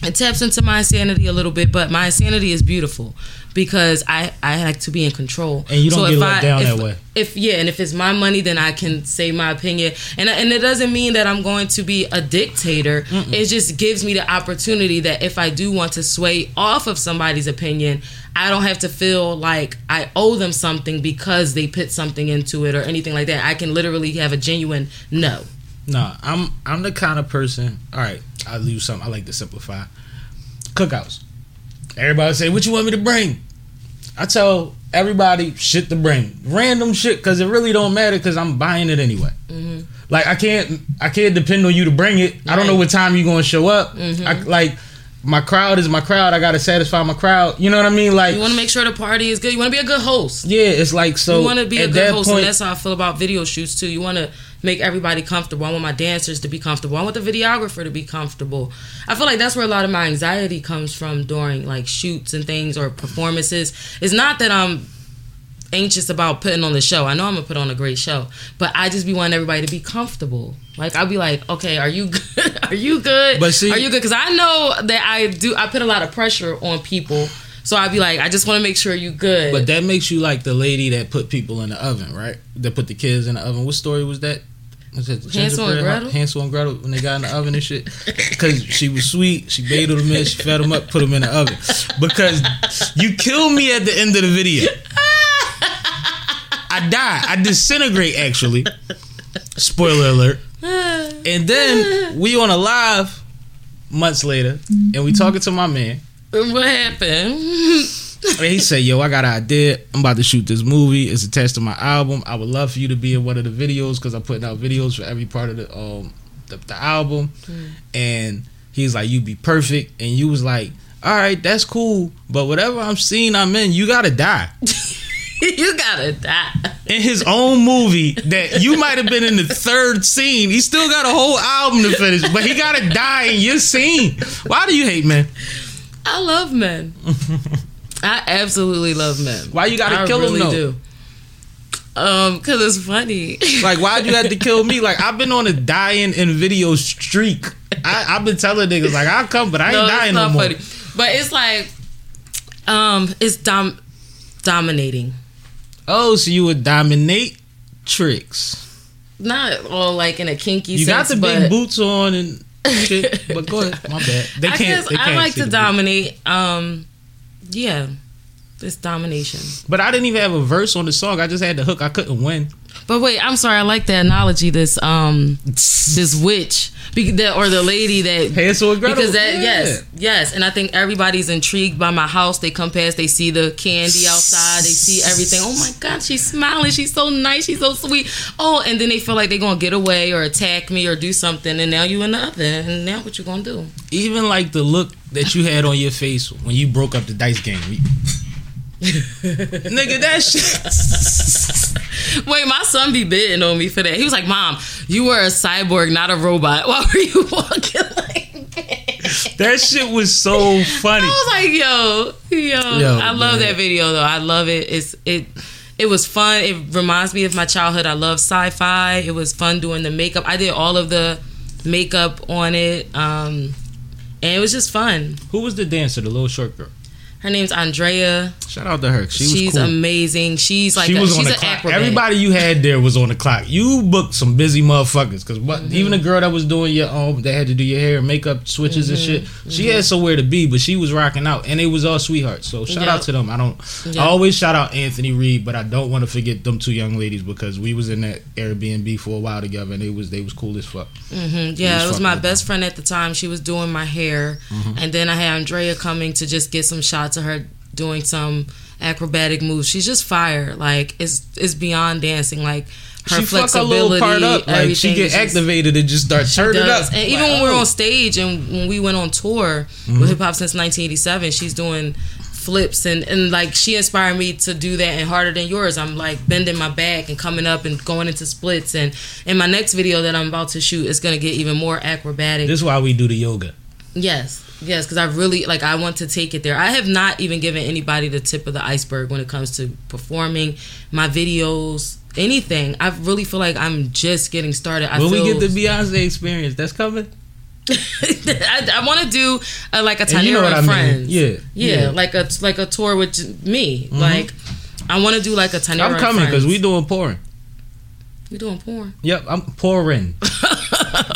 it taps into my insanity a little bit, but my insanity is beautiful because I I like to be in control. And you don't get if let down if, that way. If yeah, and if it's my money, then I can say my opinion, and and it doesn't mean that I'm going to be a dictator. It just gives me the opportunity that if I do want to sway off of somebody's opinion, I don't have to feel like I owe them something because they put something into it or anything like that. I can literally have a genuine no. No, I'm I'm the kind of person. All right, I'll use something. I like to simplify. Cookouts. Everybody say, "What you want me to bring?" I tell everybody shit to bring random shit because it really don't matter because I'm buying it anyway. Mm-hmm. Like I can't I can't depend on you to bring it. I don't know what time you're gonna show up. Mm-hmm. I, like my crowd is my crowd. I gotta satisfy my crowd. You know what I mean? Like You want to make sure the party is good. You want to be a good host. yeah, it's like so. you want to be a good host, point, and that's how I feel about video shoots too. You want to make everybody comfortable. I want my dancers to be comfortable. I want the videographer to be comfortable. I feel like that's where a lot of my anxiety comes from during like shoots and things or performances. It's not that I'm anxious about putting on the show. I know I'm gonna put on a great show, but I just be wanting everybody to be comfortable. Like I'll be like, okay, are you good? are you good? But see- are you good? Because I know that I do. I put a lot of pressure on people. So I'd be like, I just want to make sure you good. But that makes you like the lady that put people in the oven, right? That put the kids in the oven. What story was that? Hansel and Gretel? Hansel and Gretel when they got in the oven and shit. Because she was sweet, she bathed them in, she fed them up, put them in the oven. Because you kill me at the end of the video. I die. I disintegrate. Actually, spoiler alert. And then we on a live months later, and we talking to my man. what happened? And he said, "Yo, I got an idea. I'm about to shoot this movie. It's attached to my album. I would love for you to be in one of the videos because I'm putting out videos for every part of the um the, the album." And he's like, "You'd be perfect." And you was like, "All right, that's cool, but whatever I'm seeing, I'm in. You gotta die." you gotta die. In his own movie that you might have been in the third scene, he still got a whole album to finish, but he gotta die in your scene. Why do you hate men? I love men. I absolutely love men. Why you gotta I kill really though? do. Um, cause it's funny. Like, why'd you have to kill me? Like, I've been on a dying in video streak. I, I've been telling niggas like I'll come, but I ain't no, dying no more. funny. But it's like, um, it's dom dominating. Oh, so you would dominate tricks? Not all like in a kinky You got sense, the big boots on and shit. But go ahead, my bad. They I can't. guess they can't I like to dominate. Um, yeah, it's domination. But I didn't even have a verse on the song. I just had the hook. I couldn't win. But wait, I'm sorry. I like the analogy. This um, this witch, that, or the lady that Hansel and Gretel. because that yeah. yes yes and i think everybody's intrigued by my house they come past they see the candy outside they see everything oh my god she's smiling she's so nice she's so sweet oh and then they feel like they're gonna get away or attack me or do something and now you in the oven and now what you gonna do Even like the look that you had on your face when you broke up the dice game. Nigga, that shit. wait my son be bidding on me for that he was like mom you were a cyborg not a robot why were you walking like that That shit was so funny. I was like, yo, yo, Yo, I love man. that video though. I love it. It's it it was fun. It reminds me of my childhood. I love sci-fi. It was fun doing the makeup. I did all of the makeup on it. Um and it was just fun. Who was the dancer? The little short girl. Her name's Andrea. Shout out to her. She was she's cool. amazing. She's like she a, was on the clock. acrobat. Everybody you had there was on the clock. You booked some busy motherfuckers because Mm-hmm. even the girl that was doing your um that had to do your hair and makeup switches and shit. Mm-hmm. She had somewhere to be, but she was rocking out, and they was all sweethearts. So shout Yeah. out to them. I don't. Yeah. I always shout out Anthony Reed, but I don't want to forget them two young ladies because we was in that Airbnb for a while together, and they was they was cool as fuck. Mhm. Yeah, was it was my best friend at the time. She was doing my hair, Mm-hmm. and then I had Andrea coming to just get some shots of her doing some acrobatic moves. She's just fire. Like it's it's beyond dancing. Like her she fuck a flexibility, little part up, like she get activated and just start turning does. up. And even Like, when we were on stage and when we went on tour mm-hmm. with hip hop since 1987, she's doing flips and, and like she inspired me to do that and harder than yours. I'm like bending my back and coming up and going into splits and in my next video that I'm about to shoot is gonna get even more acrobatic. This is why we do the yoga. Yes, yes, because I really like. I want to take it there. I have not even given anybody the tip of the iceberg when it comes to performing my videos, anything. I really feel like I'm just getting started. I When we get the Beyonce experience, that's coming. I, I want to do uh, like a And you know Tanera what I mean. friends. Yeah, yeah, yeah. Mm-hmm. like a like a tour with me. Like I want to do like a Tanera. I'm coming because we doing pouring. we doing porn. Yep, I'm pouring.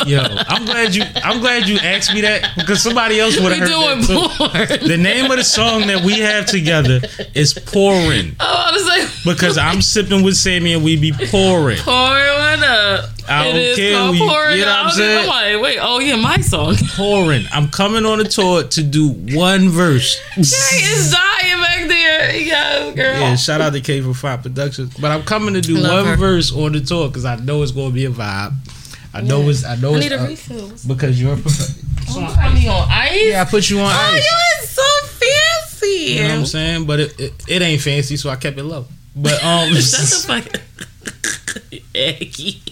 Yo, I'm glad you. I'm glad you asked me that because somebody else would have heard doing that porn. The name of the song that we have together is pouring oh, like because I'm sipping with Sammy and we be pouring. pouring one up. I It don't is care. We- pouring you know what I'm saying? like, wait, oh yeah, my song. Pouring. I'm coming on a tour to do one verse. Hey, it's dying back there. Yo, girl. Yeah, shout out to K for Five Productions. But I'm coming to do Love one her. verse on the tour because I know it's gonna be a vibe. I know it's I know I it's need a uh, refill. because you're a prof- Oh, put me on ice. yeah. I put you on Oh, ice. Oh, you is so fancy. You know what I'm saying? But it, it, it ain't fancy, so I kept it low. But um, Shut the fuck. Eggy.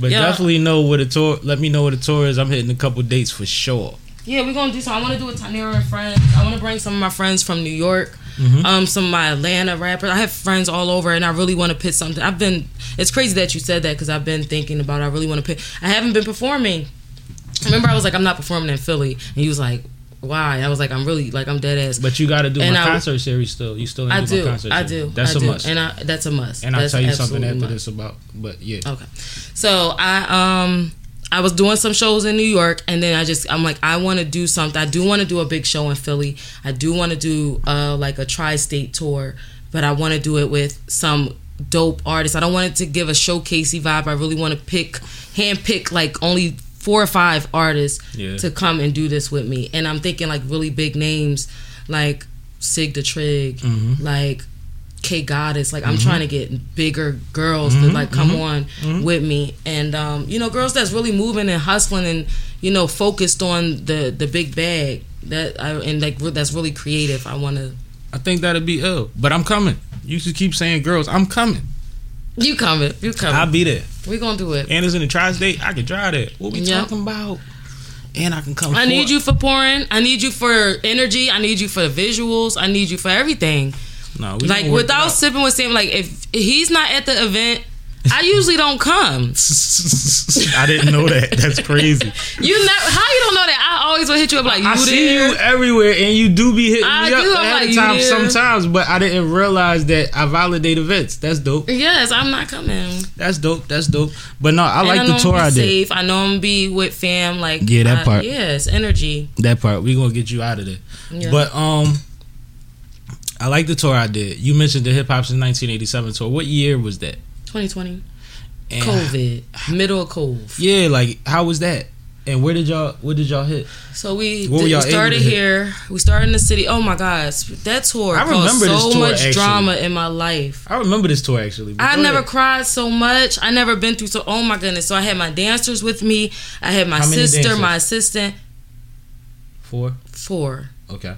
but Yeah. definitely know what the tour. Let me know what the tour is. I'm hitting a couple dates for sure. Yeah, we're gonna do some. I want to do with Tanera and friends. I want to bring some of my friends from New York, Mm-hmm. um, some of my Atlanta rappers. I have friends all over, and I really want to put something. I've been. It's crazy that you said that because I've been thinking about. It. I really want to put. I haven't been performing. Remember, I was like, I'm not performing in Philly, and he was like, Why? I was like, I'm really like, I'm dead ass. But you got to do And my I- concert series still. You still. I do, do, my concert I series. do, That's I a do. must. and I, that's a must. And I'll tell you something after must. this about. But yeah. Okay. So I um I was doing some shows in New York and then I just I'm like I want to do something. I do want to do a big show in Philly. I do want to do uh like a tri-state tour, but I want to do it with some dope artists. I don't want it to give a showcasey vibe. I really want to pick hand pick like only four or five artists Yeah. to come and do this with me. And I'm thinking like really big names like Sig the Trig, Mhm. like K Goddess. Like I'm Mm-hmm. trying to get bigger girls to like come on Mm-hmm. with me, and um, you know, girls that's really moving and hustling and you know focused on the the big bag that I and like that's really creative. I want to. I think that'd be ill. But I'm coming. You should keep saying girls. I'm coming. You coming? You coming? I'll be there. we gonna do it. And it's in the tri-state. I can drive there. What we Yeah. talking about? And I can come. I need you for pouring. I need you for energy. I need you for the visuals. I need you for everything. No, we like gonna work it without sipping with Sam. Like if he's not at the event, I usually don't come. I didn't know that. That's crazy. You never. How you don't know that? I always will hit you up like you I see you everywhere, and you do be hitting I me up do, I'm ahead like, of time sometimes. But I didn't realize that I validate events. That's dope. Yes, I'm not coming. That's dope. That's dope. But no, I And like I the tour I'm I did. safe. I know I'm gonna be with fam. Like Yeah, that I- part. Yes, energy. That part we gonna get you out of there. Yeah. But um, I like the tour I did. You mentioned the hip hop since 1987 tour. What year was that? 2020. And- COVID. Middle of COVID. Yeah, like how was that? And where did y'all? Where did y'all hit? So we, did- y'all started able to hit? here. We started in the city. Oh my gosh, that tour I caused remember this so tour, much actually. drama in my life. I remember this tour actually. I never ahead. cried so much. I never been through so. Oh my goodness! So I had my dancers with me. I had my How sister, my assistant. four. Four, Okay,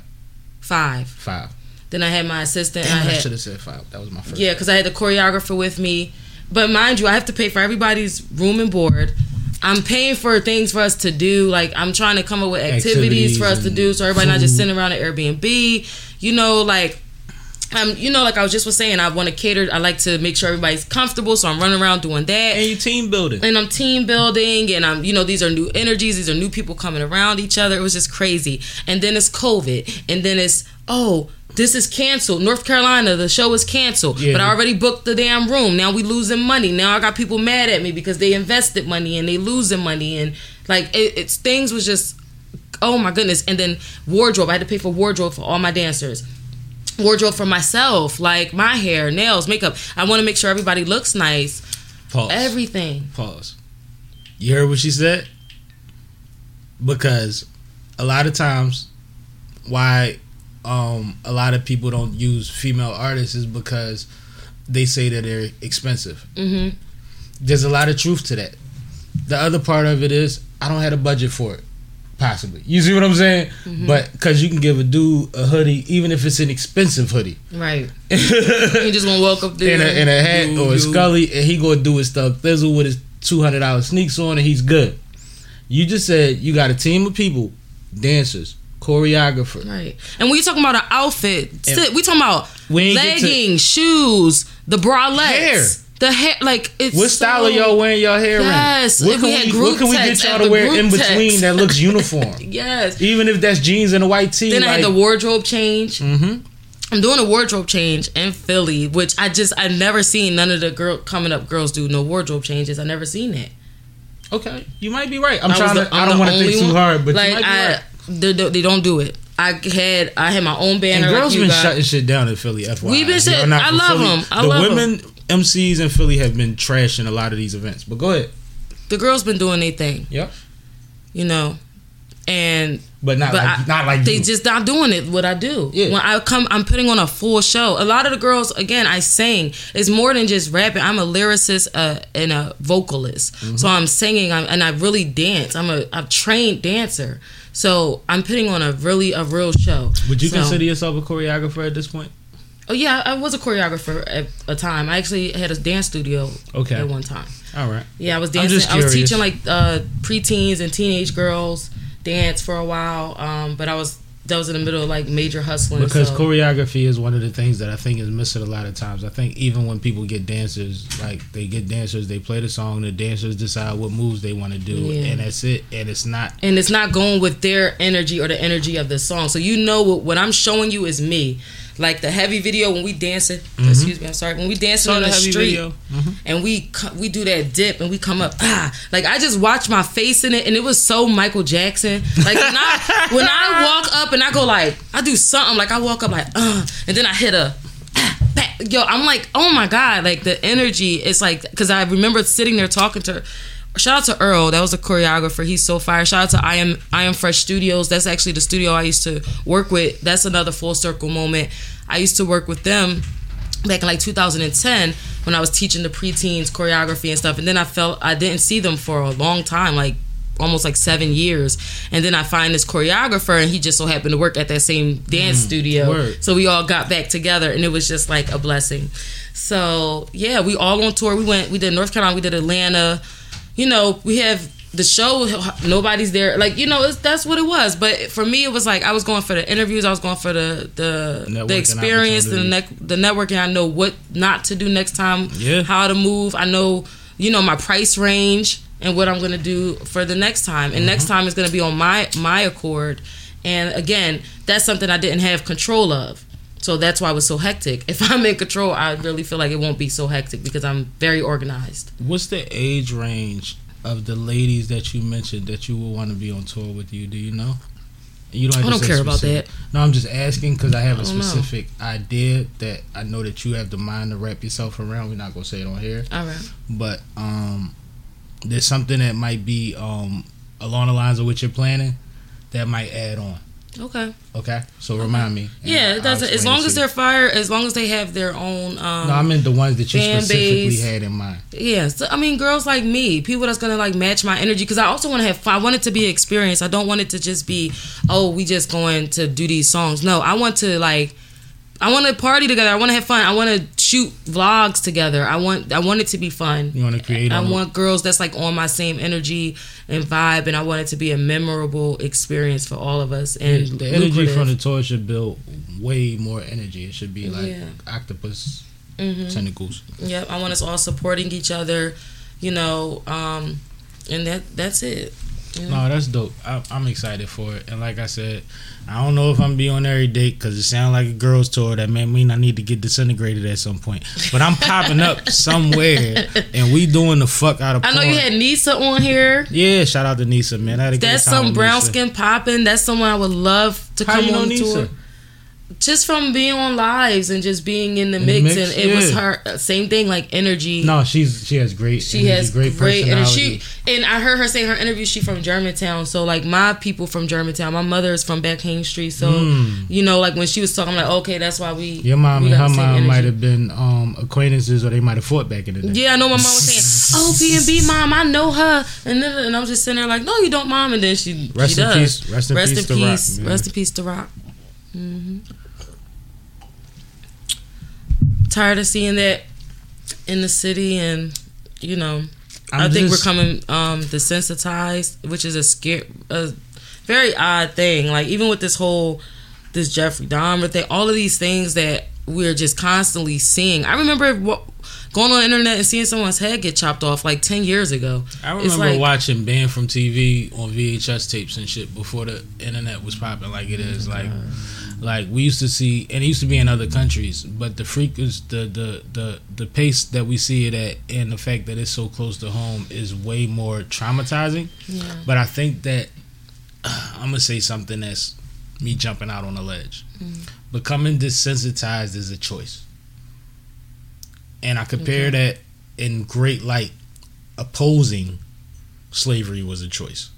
five. five. Then I had my assistant. Damn, I I should have said five. That was my first. Yeah, because I had the choreographer with me. But mind you, I have to pay for everybody's room and board. I'm paying for things for us to do. Like I'm trying to come up with activities, Activities for us to do, so everybody not just sitting around at Airbnb. You know, like. Um, you know, like I was just was saying, I want to cater. I like to make sure everybody's comfortable, so I'm running around doing that And you team building. and I'm team building, and I'm, you know, these are new energies, these are new people coming around each other. It was just crazy. And then it's COVID, and then it's oh, this is canceled. North Carolina, the show is canceled, Yeah. but I already booked the damn room. Now we losing money. Now I got people mad at me because they invested money and they losing money, and like it, it's things was just oh my goodness. And then wardrobe, I had to pay for wardrobe for all my dancers. Wardrobe for myself, like my hair, nails, makeup. I want to make sure everybody looks nice. Pause. Everything. Pause. You heard what she said? Because a lot of times, why um, a lot of people don't use female artists is because they say that they're expensive. hmm There's a lot of truth to that. The other part of it is I don't have a budget for it. Possibly, you see what I'm saying? Mm-hmm. But because you can give a dude a hoodie, even if it's an expensive hoodie, Right. You just gonna walk up there in a, in a hat or a scully, and he gonna do his stuff thizzle with his two hundred dollars sneaks on, and he's good. You just said you got a team of people, dancers, choreographer. Right. And when you talking about an outfit, we talking about get to- leggings, shoes, the bralettes, Hair. The hair. Like it's What style so- are y'all wearing y'all hair Yes, in? What if can we group what can we get y'all to wear in between text. that looks uniform? Yes. Even if that's jeans and a white tee. Then I had the wardrobe change. Mhm. I'm doing a wardrobe change in Philly, which I just I've never seen none of the girl coming up girls do no wardrobe changes. I never seen that. Okay, you might be right. I'm I trying the- to. I I'm don't want to think only too hard, but like you might be I, right. they, don't- they don't do it. I had I had my own banner. And like girls you been shutting shit down in Philly. FYI, we've been not I love them. I the love women MCs in Philly have been trashing a lot of these events. But go ahead. the girls been doing their thing. Yep. You know, and But not but like I- not like they you. just not doing it what I do. Yeah. When I come, I'm putting on a full show. A lot of the girls, again, I sing. It's more than just rapping. I'm a lyricist uh, and a vocalist. Mm-hmm. So I'm singing, I'm, and I really dance. I'm a, a trained dancer. So I'm putting on a really a real show. Would you So- consider yourself a choreographer at this point? Oh yeah, I was a choreographer at a time. I actually had a dance studio Okay. at one time. All right. Yeah, I was dancing. I was teaching like uh, preteens and teenage girls dance for a while. Um, but I was that was in the middle of like major hustling. Because so. choreography is one of the things that I think is missing a lot of times. I think even when people get dancers, like they get dancers, they play the song, the dancers decide what moves they want to do, Yeah. and that's it. And it's not. and it's not going with their energy or the energy of the song. So you know what, what I'm showing you is me. Like the heavy video when we dancing. Excuse me, I'm sorry. When we dancing Saw in the the, street video. Mhm. and we we do that dip and we come up ah like I just watched my face in it and it was so Michael Jackson. Like when I when I walk up and I go like I do something like I walk up like uh and then I hit a yo I'm like oh my god like the energy it's like because I remember sitting there talking to her. Shout out to Earl, that was a choreographer. He's so fire. Shout out to I am I am Fresh Studios. That's actually the studio I used to work with. That's another full circle moment. I used to work with them back in like 2010 when I was teaching the preteens choreography and stuff. And then I felt I didn't see them for a long time, like almost like seven years. And then I find this choreographer, and he just so happened to work at that same dance mm, studio. word. So we all got back together, and it was just like a blessing. So yeah, we all on tour. We went, we did North Carolina, we did Atlanta. You know, we have the show. Nobody's there. Like you know, it's, that's what it was. But for me, it was like I was going for the interviews. I was going for the the Networking the experience, the ne- the networking. I know what not to do next time. Yeah. How to move. I know you know my price range and what I'm gonna do for the next time. And next uh-huh. time is gonna be on my my accord. And again, that's something I didn't have control of. So that's why it was so hectic. If I'm in control, I really feel like it won't be so hectic because I'm very organized. What's the age range of the ladies that you mentioned that you would want to be on tour with you? Do you know? You don't. Have I don't care about that. No, I'm just asking because I have a I don't know. specific idea that I know that you have the mind to wrap yourself around. We're not gonna say it on here, All right. but um, there's something that might be um along the lines of what you're planning that might add on. Okay. Okay, so remind me. Yeah, it doesn't. As long as they're fire, as long as they have their own. Um, No, I meant the ones that you specifically base. had in mind. Yeah, so, I mean, girls like me, people that's gonna like match my energy, because I also want to have fun. I want it to be an experience. I don't want it to just be, oh, we just going to do these songs. No, I want to like, I want to party together. I want to have fun. I want to shoot vlogs together. I want, I want it to be fun. You want to create. I want girls that's like on my same energy and vibe, and I want it to be a memorable experience for all of us. And the energy from the tour should build way more energy. It should be like Yeah. octopus Mhm. tentacles. Yep, I want us all supporting each other, you know, um, and that that's it. No, that's dope. I, I'm excited for it. And like I said, I don't know if I'm be on every date because it sounds like a girls tour. That may mean I need to get disintegrated at some point. But I'm popping up somewhere, and we doing the fuck out of. I know you had Nisa on here. Yeah, shout out to Nisa, man. I had a great That's some brown Nisa. skin popping. That's someone I would love to How come you know on Nisa? tour. Just from being on lives and just being in the In the mix, mix, and it was her same thing, like energy. No, she's she has great. she energy, has great, great, and she and I heard her say in her interview she from Germantown. So like my people from Germantown, my mother is from back Haines Street. So Mm. you know, like when she was talking, I'm like, okay, that's why we. Your mom we and her mom might have been um, acquaintances, or they might have fought back in the day. Yeah, I know my mom was saying, "Oh, P and B mom, I know her," and then and I'm just sitting there like, "No, you don't, mom." And then she Rest she in does. peace. Rest in peace. Rest peace in peace. Rest in peace to Rock. hmm Tired of seeing that in the city, and you know, i I'm think just- we're coming um desensitized, which is a scare, a very odd thing. Like even with this whole this Jeffrey Dahmer thing, all of these things that we're just constantly seeing. I remember what, going on the internet and seeing someone's head get chopped off like ten years ago. I remember like- watching Banned from TV on VHS tapes and shit before the internet was popping like it is. Like, like we used to see, and it used to be in other countries, but the freak is the the the the pace that we see it at, and the fact that it's so close to home is way more traumatizing. Yeah. But I think that I'm gonna say something that's me jumping out on a ledge. Mm. Becoming desensitized is a choice, and I compare that in great light. Opposing slavery was a choice.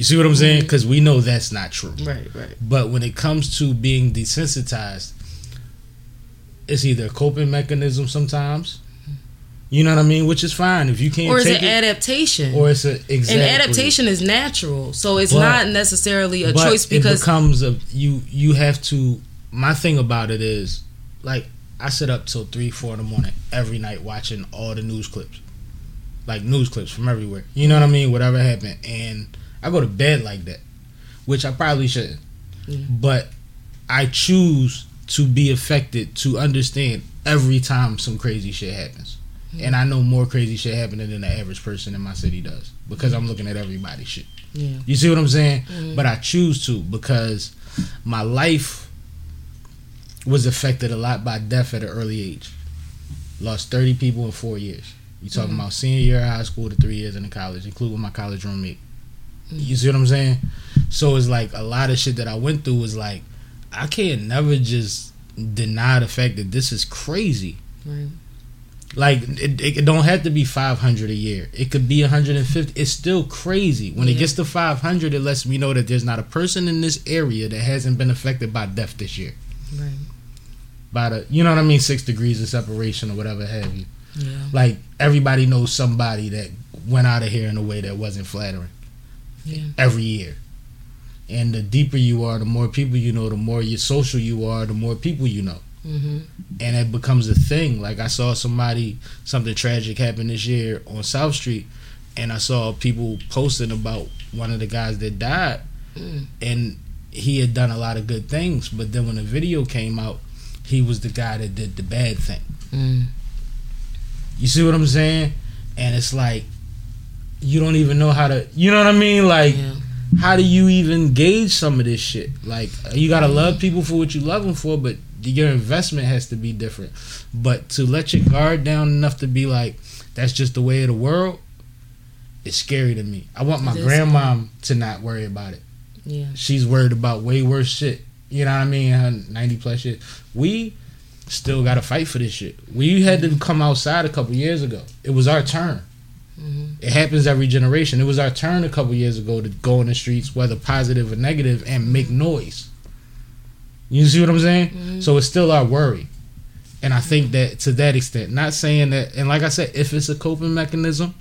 You see what I'm saying? Because we know that's not true. Right, right. But when it comes to being desensitized, it's either a coping mechanism sometimes. You know what I mean? Which is fine if you can't Or is take it adaptation? or it's a exactly. and adaptation is natural, so it's But- not necessarily a choice because it becomes a you you have to. My thing about it is, like I sit up till three four in the morning every night watching all the news clips, like news clips from everywhere. You know what I mean? Whatever happened, and I go to bed like that, which I probably shouldn't. Yeah. But I choose to be affected to understand every time some crazy shit happens. And I know more crazy shit happening than the average person in my city does because I'm looking at everybody's shit. yeah, You see what I'm saying? Mhm. But I choose to because my life was affected a lot by death at an early age. Lost 30 people in four years. You talking about senior year of high school to three years in college, including my college roommate. You see what I'm saying? So it's like a lot of shit that I went through was like, I can't never just deny the fact that this is crazy. right. Like it, it don't have to be 500 a year. It could be 150. It's still crazy. When it gets to 500, it lets me know that there's not a person in this area that hasn't been affected by death this year. Right. By the, you know what I mean, six degrees of separation or whatever have you. Yeah. Like everybody knows somebody that went out of here in a way that wasn't flattering. Yeah. Every year. And the deeper you are, the more people you know, the more you social you are, the more people you know. Mm-hmm. and it becomes a thing. Like I saw somebody something tragic happen this year on South Street, and I saw people posting about one of the guys that died, Mm. and he had done a lot of good things, but then when the video came out, he was the guy that did the bad thing. Mm. You see what I'm saying? And it's like you don't even know how to. You know what I mean? Like. Yeah. How do you even gauge some of this shit? Like you gotta love people for what you love them for, but your investment has to be different. But to let your guard down enough to be like, that's just the way of the world, it's scary to me. I want my grandmom to not worry about it. Yeah. She's worried about way worse shit. You know what I mean? Her Ninety plus shit. We still gotta fight for this shit. We had to come outside a couple years ago. It was our turn. Hmm It happens every generation. It was our turn a couple years ago to go in the streets, whether positive or negative, and make noise. You see what I'm saying? Mhm. So it's still our worry. And I think that to that extent, not saying that, and like I said, if it's a coping mechanism,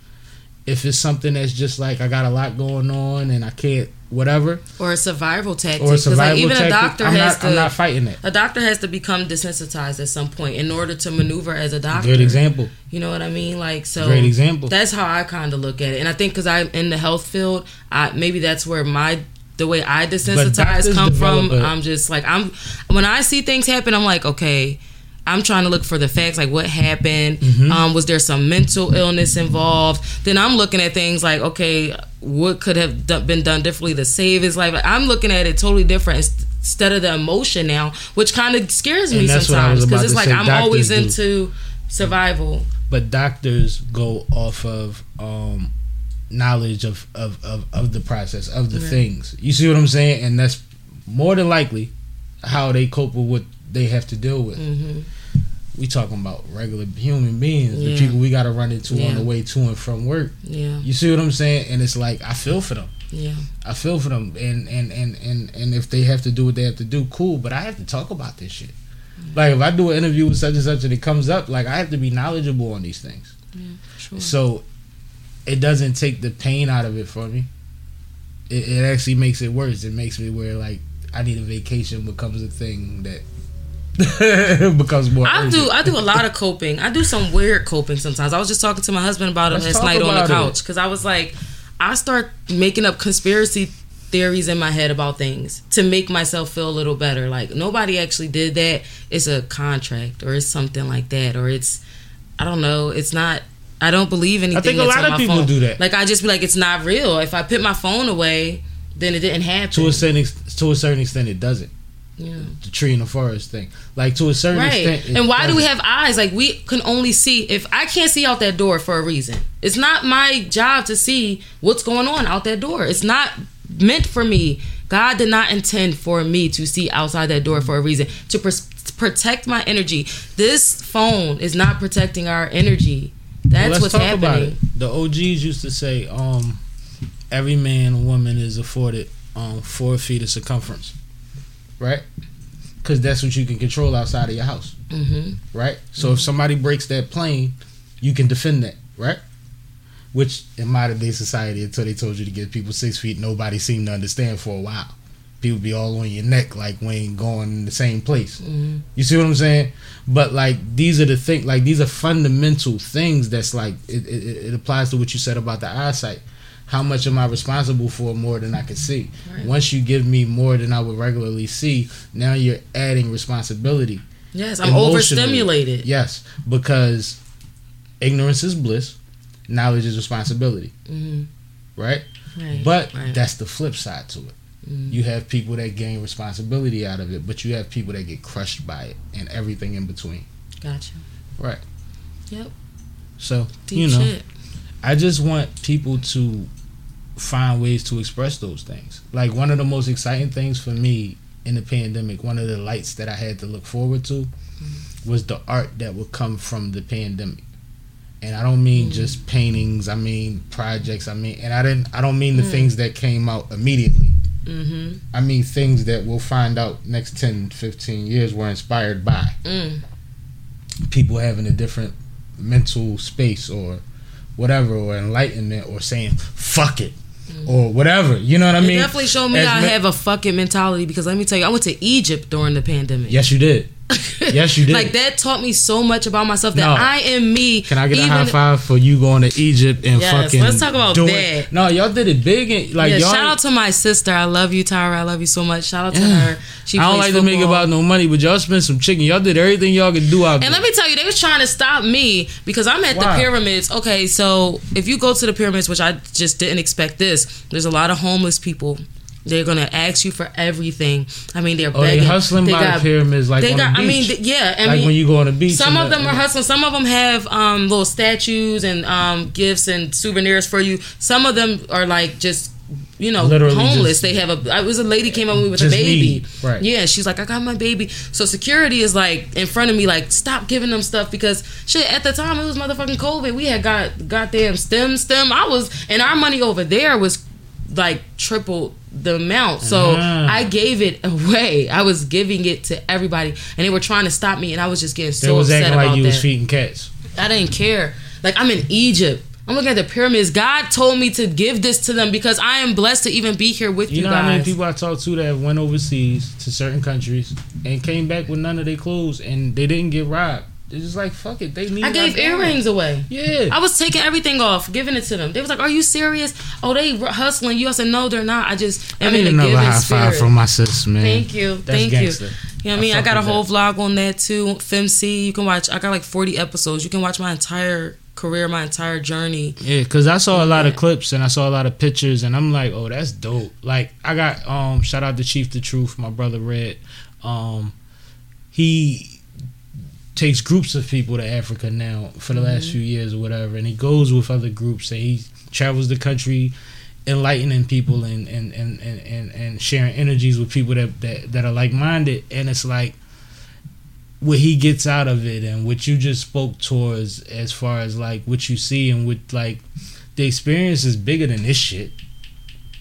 if it's something that's just like I got a lot going on and I can't, whatever, Or a survival tactic. or a survival like, even tactic, a doctor I'm, has not, to. I'm not fighting that. a doctor has to become desensitized at some point in order to maneuver as a doctor. Good example. You know what I mean? Like so. Great example. That's how I kind of look at it, and I think because I'm in the health field, I maybe that's where my the way I desensitize come from. I'm just like I'm when I see things happen, I'm like, okay. I'm trying to look for the facts, like what happened. Mm-hmm. Um, was there some mental illness involved? Then I'm looking at things like, okay, what could have been done differently to save his life? I'm looking at it totally different instead of the emotion now, which kind of scares me And that's what I was sometimes because it's like I'm always do. into survival. but doctors go off of um, knowledge of, of, of, of the process of the Right. things you see what i'm saying and that's more than likely how they cope with what they have to deal with hmm we talking about regular human beings the people we got to run into on the way to and from work. Yeah, you see what i'm saying? And it's like i feel for them. Yeah. i feel for them. And and and and, and if they have to do what they have to do cool but i have to talk about this shit. Like if i do an interview with such and such and it comes up like i have to be knowledgeable on these things. Yeah, Sure. so it doesn't take the pain out of it for me. It, it actually makes it worse. It makes me where like I need a vacation becomes a thing that becomes more. I urgent. do. I do a lot of coping. I do some weird coping sometimes. I was just talking to my husband about it Let's last night on the couch because I was like, I start making up conspiracy theories in my head about things to make myself feel a little better. Like nobody actually did that. It's a contract or it's something like that or it's I don't know. It's not. I don't believe anything. I think a lot of people phone. do that. Like I just be like, it's not real. If I put my phone away, then it didn't happen. to a certain ex- to a certain extent it doesn't. Yeah. The tree in the forest thing, like to a certain Right. extent. And why do we have eyes? Like we can only see if I can't see out that door for a reason. It's not my job to see what's going on out that door. It's not meant for me. God did not intend for me to see outside that door for a reason to pr- protect my energy. This phone is not protecting our energy. That's Well, what's talk happening. about it. The OGs used to say, um, every man and woman is afforded um, four feet of circumference, right? Because that's what you can control outside of your house, hmm right? So if somebody breaks that plane, you can defend that, right? Which in modern day society, until they told you to give people six feet, nobody seemed to understand for a while. People be all on your neck like we ain't going in the same place. hmm You see what I'm saying? But like these are the thing, like these are fundamental things. That's like it, it, it applies to what you said about the eyesight. How much am I responsible for more than I can see? Right. Once you give me more than I would regularly see, now you're adding responsibility. Yes, I'm overstimulated. Yes, because ignorance is bliss, knowledge is responsibility, hmm right? Right. But right. that's the flip side to it. Mhm. You have people that gain responsibility out of it, but you have people that get crushed by it and everything in between. gotcha. Right. Yep. So, Deep you know, shit. I just want people to find ways to express those things. Like one of the most exciting things for me in the pandemic, one of the lights that I had to look forward to was the art that would come from the pandemic. And I don't mean just paintings, I mean projects, I mean and I didn't I don't mean the things that came out immediately. hmm I mean things that we'll find out next 10, 15 years were inspired by Mm. people having a different mental space or whatever or enlightenment or saying fuck it Mm-hmm. or whatever. You know what I It mean? definitely showed me As I me- have a fucking mentality because let me tell you, I went to Egypt during the pandemic. Yes, you did. Yes, you did. like that taught me so much about myself that No. I am me. Can I get a high five for you going to Egypt and Yes, fucking? let's talk about doing, that. No, y'all did it big and like yeah, y'all. shout out to my sister. I love you, Tyra. I love you so much. Shout out to Yeah. her. She I don't like to make about no money, but y'all spent some chicken. Y'all did everything y'all could do out And there. let me tell you, they was trying to stop me because I'm at Why? the pyramids. Okay, so if you go to the pyramids, which I just didn't expect this, there's a lot of homeless people. They're gonna ask you for everything. I mean, they're oh, they begging. husling They by got- the pyramids like They got. I mean, th- yeah. I like mean, when you go on the beach. some of the- them are hustling. Some of them have um, little statues and um, gifts and souvenirs for you. Some of them are like just you know Literally homeless. just- they have a. I was a lady came up with me with a baby. need, right. Yeah, she's like, I got my baby. So security is like in front of me, like stop giving them stuff because shit. At the time, it was motherfucking COVID. We had got goddamn stem stem. I was and our money over there was like triple the amount. So Ah. I gave it away. I was giving it to everybody, and they were trying to stop me, and I was just getting They so was upset acting about like you that. was feeding cats. I didn't care. Like I'm in Egypt. I'm looking at the pyramids. God told me to give this to them because I am blessed to even be here with you, You know guys. how many people I talked to that went overseas to certain countries and came back with none of their clothes and they didn't get robbed. They're just like fuck it. They need. I gave earrings away. Yeah. I was taking everything off, giving it to them. They was like, "Are you serious? Oh, they hustling you." I said, "No, they're not. I just I need in another giving high spirit." five from my sis, man. Thank you, That's thank gangster. you. You know what I mean? I, got a whole that. vlog on that too. FemC, you can watch. I got like 40 episodes. You can watch my entire career, my entire journey. Yeah, cause I saw a lot of clips and I saw a lot of pictures and I'm like, oh, that's dope. Like I got um shout out to Chief the Truth, my brother Red. Um, he takes groups of people to Africa now for the Mm-hmm. last few years or whatever, and he goes with other groups and he travels the country, enlightening people and and and and, and, and sharing energies with people that, that that are like minded. And it's like what he gets out of it and what you just spoke towards as far as like what you see and what like the experience is bigger than this shit.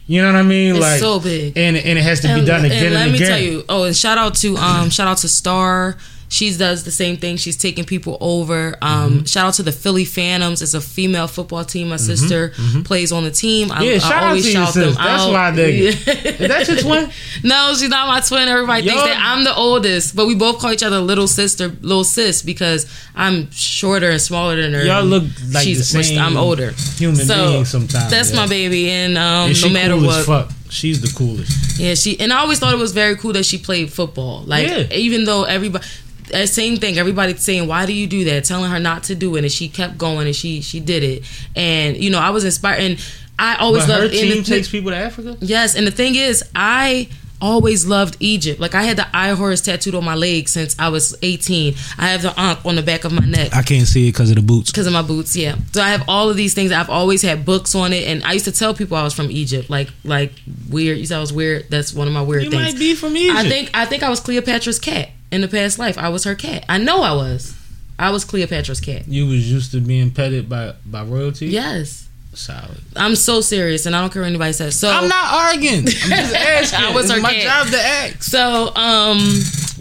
You know what I mean? It's like so big. and and it has to be and, done again and, and let me again. tell you oh and shout out to um shout out to star she does the same thing she's taking people over um Mm-hmm. shout out to the philly phantoms it's a female football team my sister plays on the team I, Mm-hmm. Yeah, I shout out always to your shout them sis. That's out. why I dig it. Yeah. Is that your twin? no she's not my twin everybody thinks that i'm the oldest but we both call each other little sister little sis because i'm shorter and smaller than her Y'all look like she's the same i'm older Human so being sometimes. that's yeah. my baby and um And no matter cool what. She's the coolest. yeah, she and I always thought it was very cool that she played football. Like Yeah. even though everybody Uh, same thing, everybody's saying, Why do you do that? Telling her not to do it and she kept going and she she did it. And you know, I was inspired and I always But her loved and team the- takes people to Africa. Yes, and the thing is, I always loved Egypt. Like I had the eye Horus tattooed on my leg since I was 18. I have the ankh on the back of my neck I can't see it because of the boots. because of my boots. Yeah, so I have all of these things. I've always had books on it, and I used to tell people I was from Egypt. Like like weird. You said I was weird. That's one of my weird You things. You might be from Egypt. I think I think I was Cleopatra's cat in the past life. I was her cat. I know I was. I was Cleopatra's cat. you was used to being petted by by royalty. Yes. Solid. I'm so serious, and I don't care what anybody says. So I'm not arguing. I'm just asking. I was it's my sarcastic. job to ask. So, um,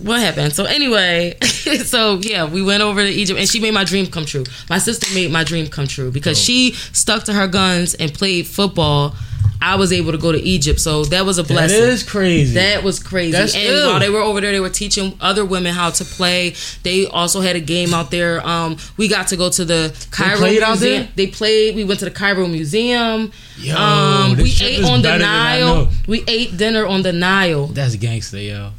what happened? So anyway, so yeah, we went over to Egypt, and she made my dream come true. My sister made my dream come true because she stuck to her guns and played football. I was able to go to Egypt, so that was a That blessing. is crazy. That was crazy. That's and ill. while they were over there, they were teaching other women how to play. They also had a game out there. Um, we got to go to the Cairo out Museum. there? They played. We went to the Cairo Museum. Yo, um, we ate on the better than I Nile. We ate dinner on the Nile. That's gangster, yo.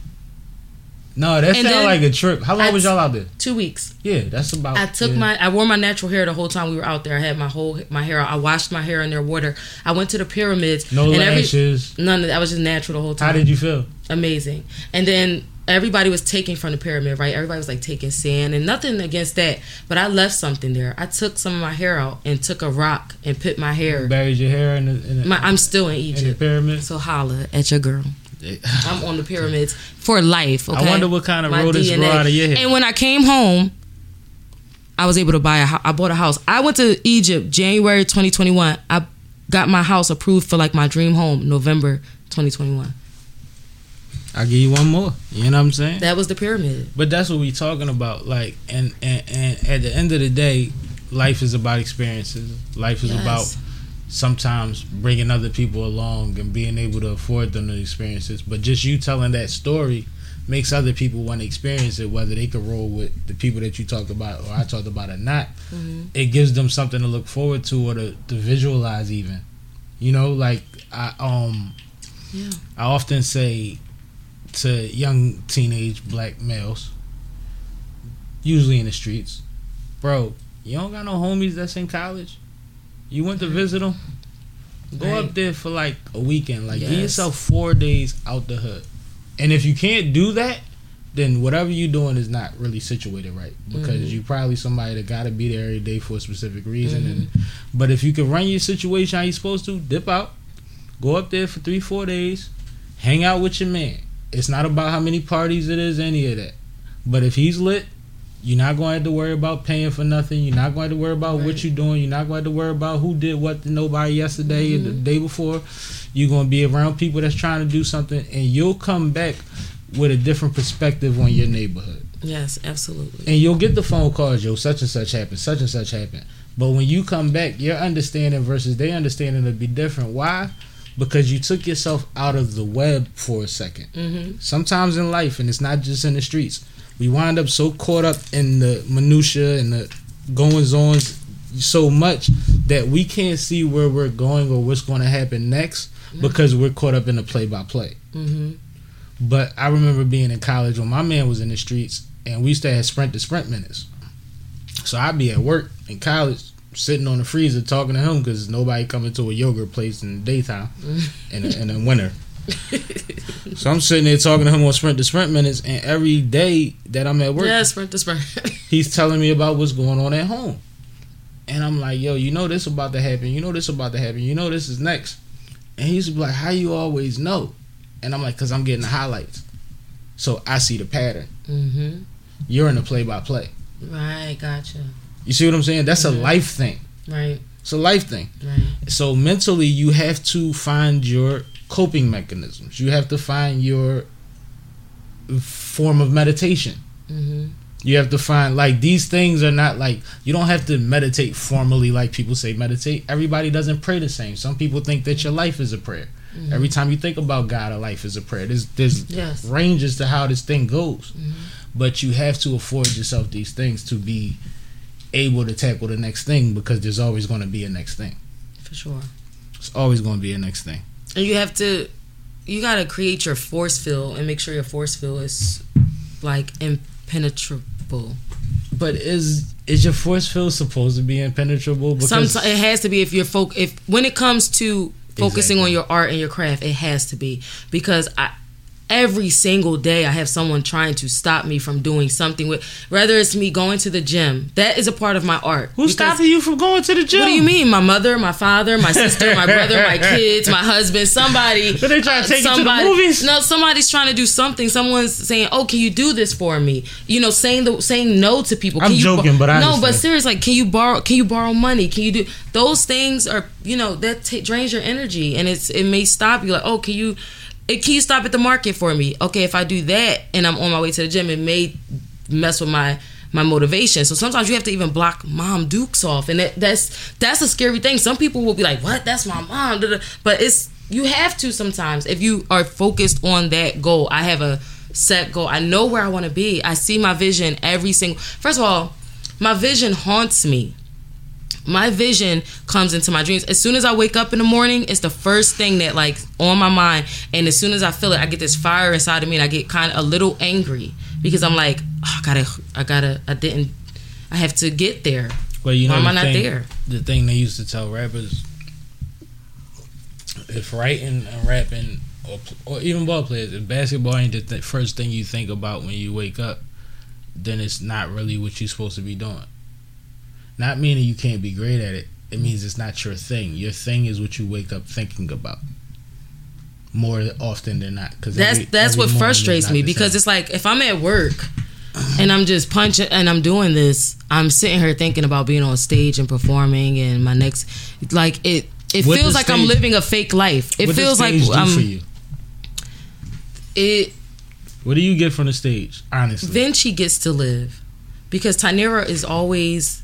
No, that And sounds like a trip. How long was y'all out there? Two weeks. Yeah, that's about. I took yeah. my I wore my natural hair the whole time we were out there. I had my whole my hair. I washed my hair in their water. I went to the pyramids. no and every- lashes. none of that. I was just natural the whole time. How did you feel? Amazing. And then everybody was taking from the pyramid, right? Everybody was like taking sand and nothing against that. But I left something there. I took some of my hair out and took a rock and put my hair. Buried your hair in the, in the, My, I'm still in in the Egypt. pyramid. So holla at your girl. I'm on the pyramids for life. Okay? I wonder what kind of My rodents grow out of your hair. And when I came home, I was able to buy a. I bought a house. I went to Egypt January 2021. I got my house approved for like my dream home November 2021. I'll give you one more. You know what I'm saying? That was the pyramid. But that's what we talking about. Like, and, and and at the end of the day, life is about experiences. Life is Yes. about sometimes bringing other people along and being able to afford them the experiences. But just you telling that story makes other people want to experience it, whether they could roll with the people that you talked about or I talked about or not. It gives them something to look forward to or to, to visualize even. You know, like I um Yeah. I often say to young teenage black males, usually in the streets, bro, you don't got no homies that's in college. You went to visit them. Go Right. up there for like a weekend. Like give Yes. yourself four days out the hood. And if you can't do that, then whatever you're doing is not really situated right because Mhm. you probably somebody that got to be there every day for a specific reason. Mm-hmm. And but if you can run your situation how you supposed to, dip out, go up there for three four days, hang out with your man. It's not about how many parties it is, any of that. But if he's lit, you're not going to have to worry about paying for nothing. You're not going to to worry about what you're doing. You're not going to to worry about who did what to nobody yesterday or the Mm-hmm. day before. You're going to be around people that's trying to do something, and you'll come back with a different perspective on your neighborhood. Yes, absolutely. And you'll get the phone calls, yo, such and such happened, such and such happened. But when you come back, your understanding versus their understanding will be different. Why? Because you took yourself out of the web for a 2nd hmm Sometimes in life, and it's not just in the streets, we wind up so caught up in the minutia and the goings ons so much that we can't see where we're going or what's going to happen next because we're caught up in the play by play. But I remember being in college when my man was in the streets and we used to have sprint to sprint minutes. So I'd be at work in college sitting on the freezer talking to him because nobody coming to a yogurt place in the daytime in, the, in the winter. So I'm sitting there talking to him on sprint to sprint minutes and every day that I'm at work, Yeah, sprint to sprint. he's telling me about what's going on at home. And I'm like, yo, you know this about to happen. You know this about to happen. You know this is next. And he's like, how you always know? And I'm like, because I'm getting the highlights. So I see the pattern. hmm You're in the play by play. Right, gotcha. You see what I'm saying? That's a life thing. Right, It's a life thing. right. So mentally, you have to find your coping mechanisms. You have to find your form of meditation. hmm You have to find like these things are not like you don't have to meditate formally like people say meditate. Everybody doesn't pray the same. Some people think that your life is a prayer. Every time you think about God, a life is a prayer. There's there's Yes. ranges to how this thing goes. Mhm. But you have to afford yourself these things to be able to tackle the next thing because there's always going to be a next thing. For sure. It's always going to be a next thing. And you have to, you got to create your force field and make sure your force field is like impenetrable. But is is your force field supposed to be impenetrable? Because Sometimes it has to be if you're folk. If when it comes to focusing Exactly. on your art and your craft, it has to be because I, every single day I have someone trying to stop me from doing something with whether it's me going to the gym. That is a part of my art. Who's stopping you from going to the gym? What do you mean? My mother, my father, my sister, my brother, my kids, my husband, somebody. But they trying to take you to the movies? No, somebody's trying to do something. Someone's saying, "Oh, can you do this for me?" You know, saying the saying no to people. I'm you joking, but I no, but seriously, like, can you borrow? Can you borrow money? Can you do those things? Are you know that ta drains your energy, and it's it may stop you. Like, oh, can you? It, can you stop at the market for me? Okay, if I do that and I'm on my way to the gym, it may mess with my my motivation. So sometimes you have to even block mom dukes off, and that, that's that's a scary thing. Some people will be like, "What? That's my mom," but it's you have to sometimes if you are focused on that goal. I have a set goal. I know where I want to be. I see my vision every single. First of all, my vision haunts me. My vision comes into my dreams. As soon as I wake up in the morning, it's the first thing that like on my mind. And as soon as I feel it, I get this fire inside of me, and I get kind of a little angry because I'm like, oh, I gotta, I gotta, I didn't, I have to get there. Well, you know, Why am I not thing- there? The thing they used to tell rappers, if writing and rapping, or, or even ball players, if basketball ain't the th- first thing you think about when you wake up, then it's not really what you're supposed to be doing. Not meaning you can't be great at it. It means it's not your thing. Your thing is what you wake up thinking about. More often than not, because That's that's what frustrates me because it's like if I'm at work and I'm just punching and I'm doing this, I'm sitting here thinking about being on stage and performing and my next like it it What feels like I'm living a fake life. It feels like stage do I'm for you. it What do you get from the stage? Honestly, Vinci gets to live because Tanera is always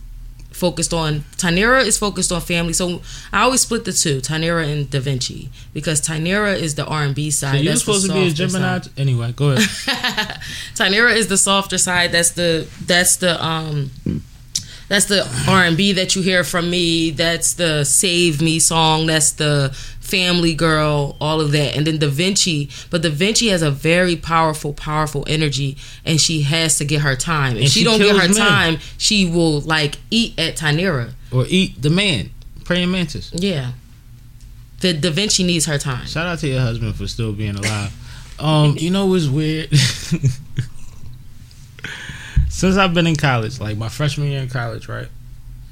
focused on Tanera is focused on family. So I always split the two, Tanera and Da Vinci, because Tanera is the R and B side. so you're That's supposed to be a Gemini. side. Anyway, go ahead. Tanera is the softer side. That's the that's the um that's the R and B that you hear from me. That's the Save Me song. That's the Family Girl. All of that, and then Da Vinci. But Da Vinci has a very powerful, powerful energy, and she has to get her time. If And she, she don't get her men. time, she will like eat at Tanera. or eat the man, praying mantis. Yeah. The Da Vinci needs her time. Shout out to your husband for still being alive. Um, you know what's weird? Since I've been in college, like my freshman year in college, right?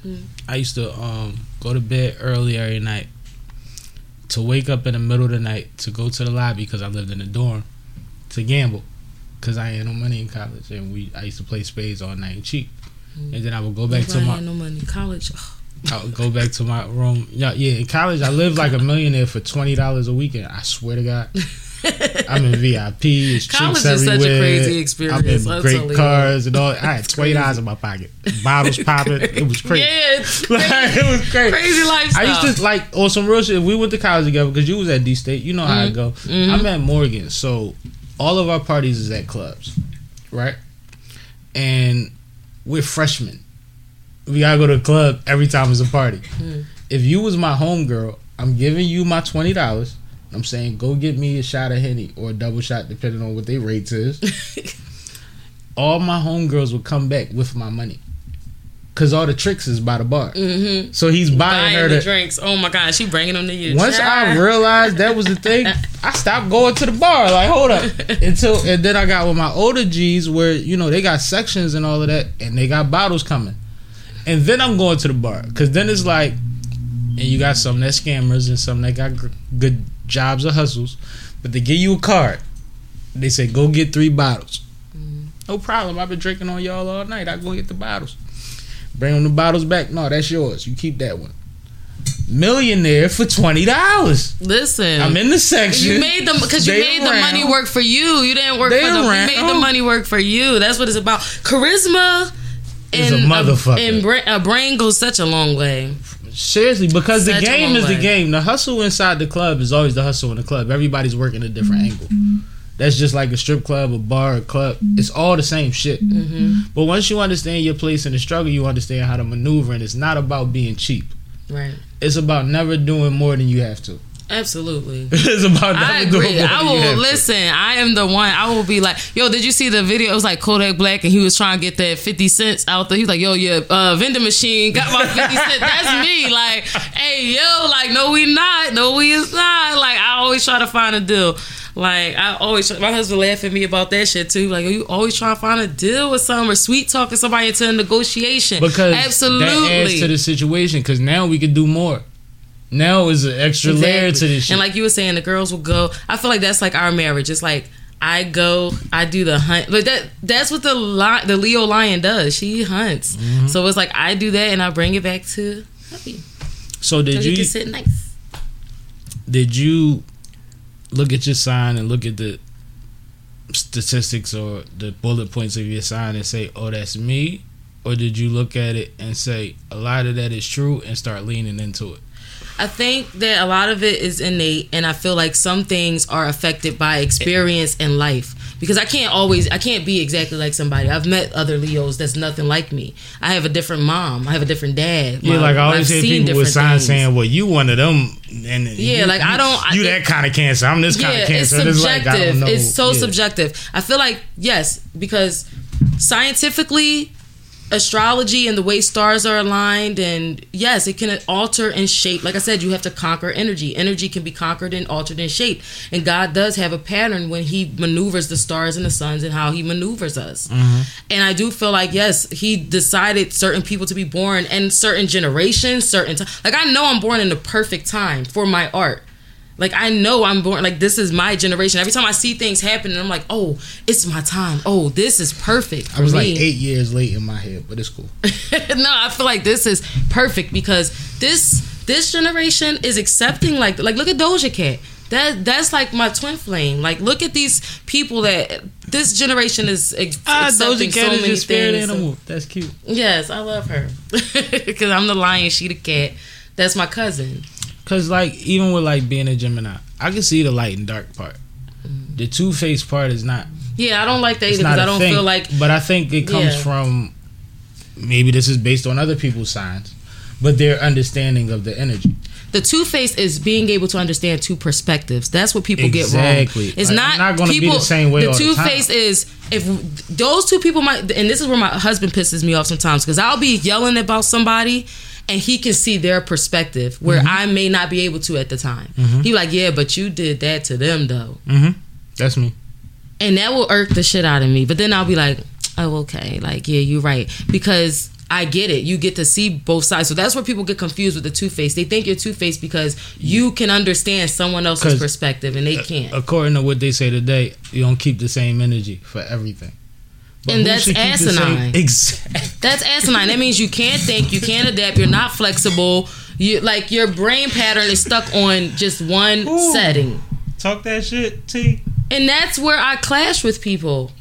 Mm. I used to um go to bed early every night to wake up in the middle of the night to go to the lobby because I lived in a dorm to gamble because I had no money in college and we I used to play spades all night and cheat. And then I would go back to my no money. College. I would go back to my room. Yeah, yeah. In college, I lived like a millionaire for twenty dollars a weekend. I swear to God, I'm in VIP. It's College is such a everywhere. crazy experience. I'm in tell great cars and all. I had twenty dollars in my pocket. Bottles popping. It was crazy. Yeah, it's Like, it was crazy. crazy lifestyle. I used to like on some real shit. We went to college together because you was at D State. You know how Mm-hmm. I go. I'm at Morgan, so all of our parties is at clubs, right? And we're freshmen. We gotta go to the club every time it's a party. Mm. If you was my homegirl, I'm giving you my twenty dollars. I'm saying go get me a shot of henny or a double shot, depending on what they rates is. all my homegirls would come back with my money. Cause all the tricks is by the bar. Mm-hmm. So he's buying, Buying her the drinks. Oh my god, she bringing them to you. once I realized that was the thing, I stopped going to the bar. Like, hold up. Until and then I got with my older G's where, you know, they got sections and all of that and they got bottles coming. And then I'm going to the bar. Cause then it's like and you got some that scammers and some that got good jobs or hustles. But they give you a card. They say, go get three bottles. Mm-hmm. No problem. I've been drinking on y'all all night. I go get the bottles. Bring them the bottles back. No, that's yours. You keep that one. Millionaire for twenty dollars. Listen, I'm in the section. You made them because you made the money work for you. You didn't work They for them. around. You made the money work for you. That's what it's about. Charisma Is and a motherfucker. and bra- a brain goes such a long way. Seriously, because the Such a game is the game. The hustle inside the club is always the hustle in the club. Everybody's working a different mm-hmm. angle. That's just like a strip club, a bar, a club. Mm-hmm. It's all the same shit. Mm-hmm. But once you understand your place in the struggle, you understand how to maneuver, and it's not about being cheap. Right. It's about never doing more than you have to. Absolutely. it's about I agree. I than you have will to. listen. I am the one. I will be like, yo, did you see the video? It was like Kodak Black, and he was trying to get that fifty cents out there. He was like, yo, your uh, vending machine got my fifty cents. That's me. Like, hey, yo, like, no, we not. No, we is not. Like, I always try to find a deal. Like I always, my husband laugh at me about that shit too. Like you always trying to find a deal with someone or sweet talking somebody into a negotiation. because absolutely, that adds to the situation. Because now we can do more. Now is an extra layer to this shit. And like you were saying, the girls will go. I feel like that's like our marriage. It's like I go, I do the hunt. But that that's what the li- the Leo lion does. She hunts. Mm-hmm. So it's like I do that and I bring it back to hubby. so did So you sit nice. did you look at your sign and look at the statistics or the bullet points of your sign and say, "Oh, that's me," or did you look at it and say, "A lot of that is true," and start leaning into it? I think that a lot of it is innate, and I feel like some things are affected by experience and life. Because I can't always, I can't be exactly like somebody. I've met other Leos that's nothing like me. I have a different mom. I have a different dad. Yeah, like I always I've hear people with signs saying, "Well, you one of them," and Yeah, you- like, I don't- I- You that kind of cancer. I'm this kind of cancer. it's subjective. like, I don't know. It's so Yeah. subjective. I feel like yes, because scientifically, astrology and the way stars are aligned, and yes, it can alter and shape. Like I said, you have to conquer energy. Energy can be conquered and altered and shaped. And God does have a pattern when He maneuvers the stars and the suns and how He maneuvers us. Mm-hmm. And I do feel like yes, He decided certain people to be born and certain generations, certain time. Like I know I'm born in the perfect time for my art. Like I know I'm born like this is my generation. Every time I see things happening, I'm like, oh, it's my time. Oh, this is perfect for I was me. like eight years late in my head, but it's cool. no, I feel like this is perfect because this this generation is accepting like like look at Doja Cat. That that's like my twin flame. Like look at these people that this generation is ex- Ah, accepting Doja Cat so is many your spirit things. animal. That's cute. Yes, I love her because I'm the lion, she the cat. That's my cousin. Cause like even with like being a Gemini, I can see the light and dark part. Mm-hmm. The two faced part is not. Yeah, I don't like that either because I don't thing. feel like But I think it comes Yeah. from maybe this is based on other people's signs, but their understanding of the energy. the two face is being able to understand two perspectives. That's what people Exactly. get wrong. Exactly. It's Like, not, not gonna be people, the same way the two face is if those two people might, and this is where my husband pisses me off sometimes because I'll be yelling about somebody. And he can see their perspective where Mm-hmm. I may not be able to at the time. He like, yeah, but you did that to them though, Mm-hmm. That's me. and that will irk the shit out of me. But then I'll be like, oh, okay, like yeah, you're right because I get it. You get to see both sides. So that's where people get confused with the two face. They think you're two faced because you can understand someone else's perspective and they can't. According to what they say today, you don't keep the same energy for everything. And that's should keep the same- asinine. Exactly. That's asinine. That means you can't think, you can't adapt, you're not flexible. You like your brain pattern is stuck on just one Ooh. setting. Talk that shit, T. And that's where I clash with people.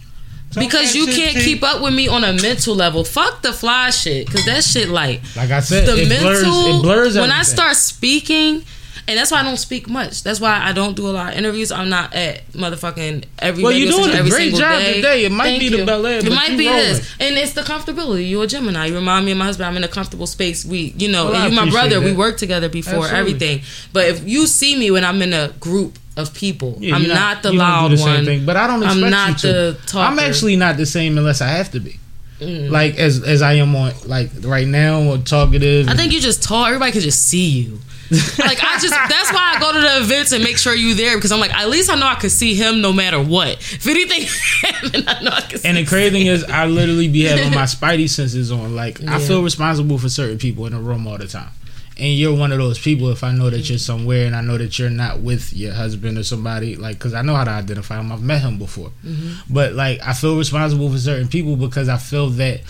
Because you shit, can't T. keep up with me on a mental level. Fuck the fly shit. Cause that shit like Like I said, the it mental blurs. It blurs when I start speaking and that's why I don't speak much. That's why I don't do a lot of interviews. I'm not at motherfucking every Well, you're doing a great job day. today. It might Thank be the you. Belaire, It might be rolling. this, and it's the comfortability. You're a Gemini. You remind me of my husband. I'm in a comfortable space. We, you know, Well, you my brother. We worked together before Absolutely. everything. But if you see me when I'm in a group of people, Yeah, I'm you're not, the loud do the same one. thing, but I don't I'm not the talker. I'm actually not the same unless I have to be. Mm. Like as as I am on like right now or talkative. I think you just talk. Everybody can just see you. like I just that's why I go to the events and make sure you there because I'm like at least I know I can see him no matter what. If anything happened, I know I can see. Him. And the crazy thing is, I literally be having my spidey senses on. Like I feel responsible for certain people in the room all the time. And you're one of those people. If I know that you're somewhere and I know that you're not with your husband or somebody, like, because I know how to identify him. I've met him before. Mm-hmm. But like, I feel responsible for certain people because I feel that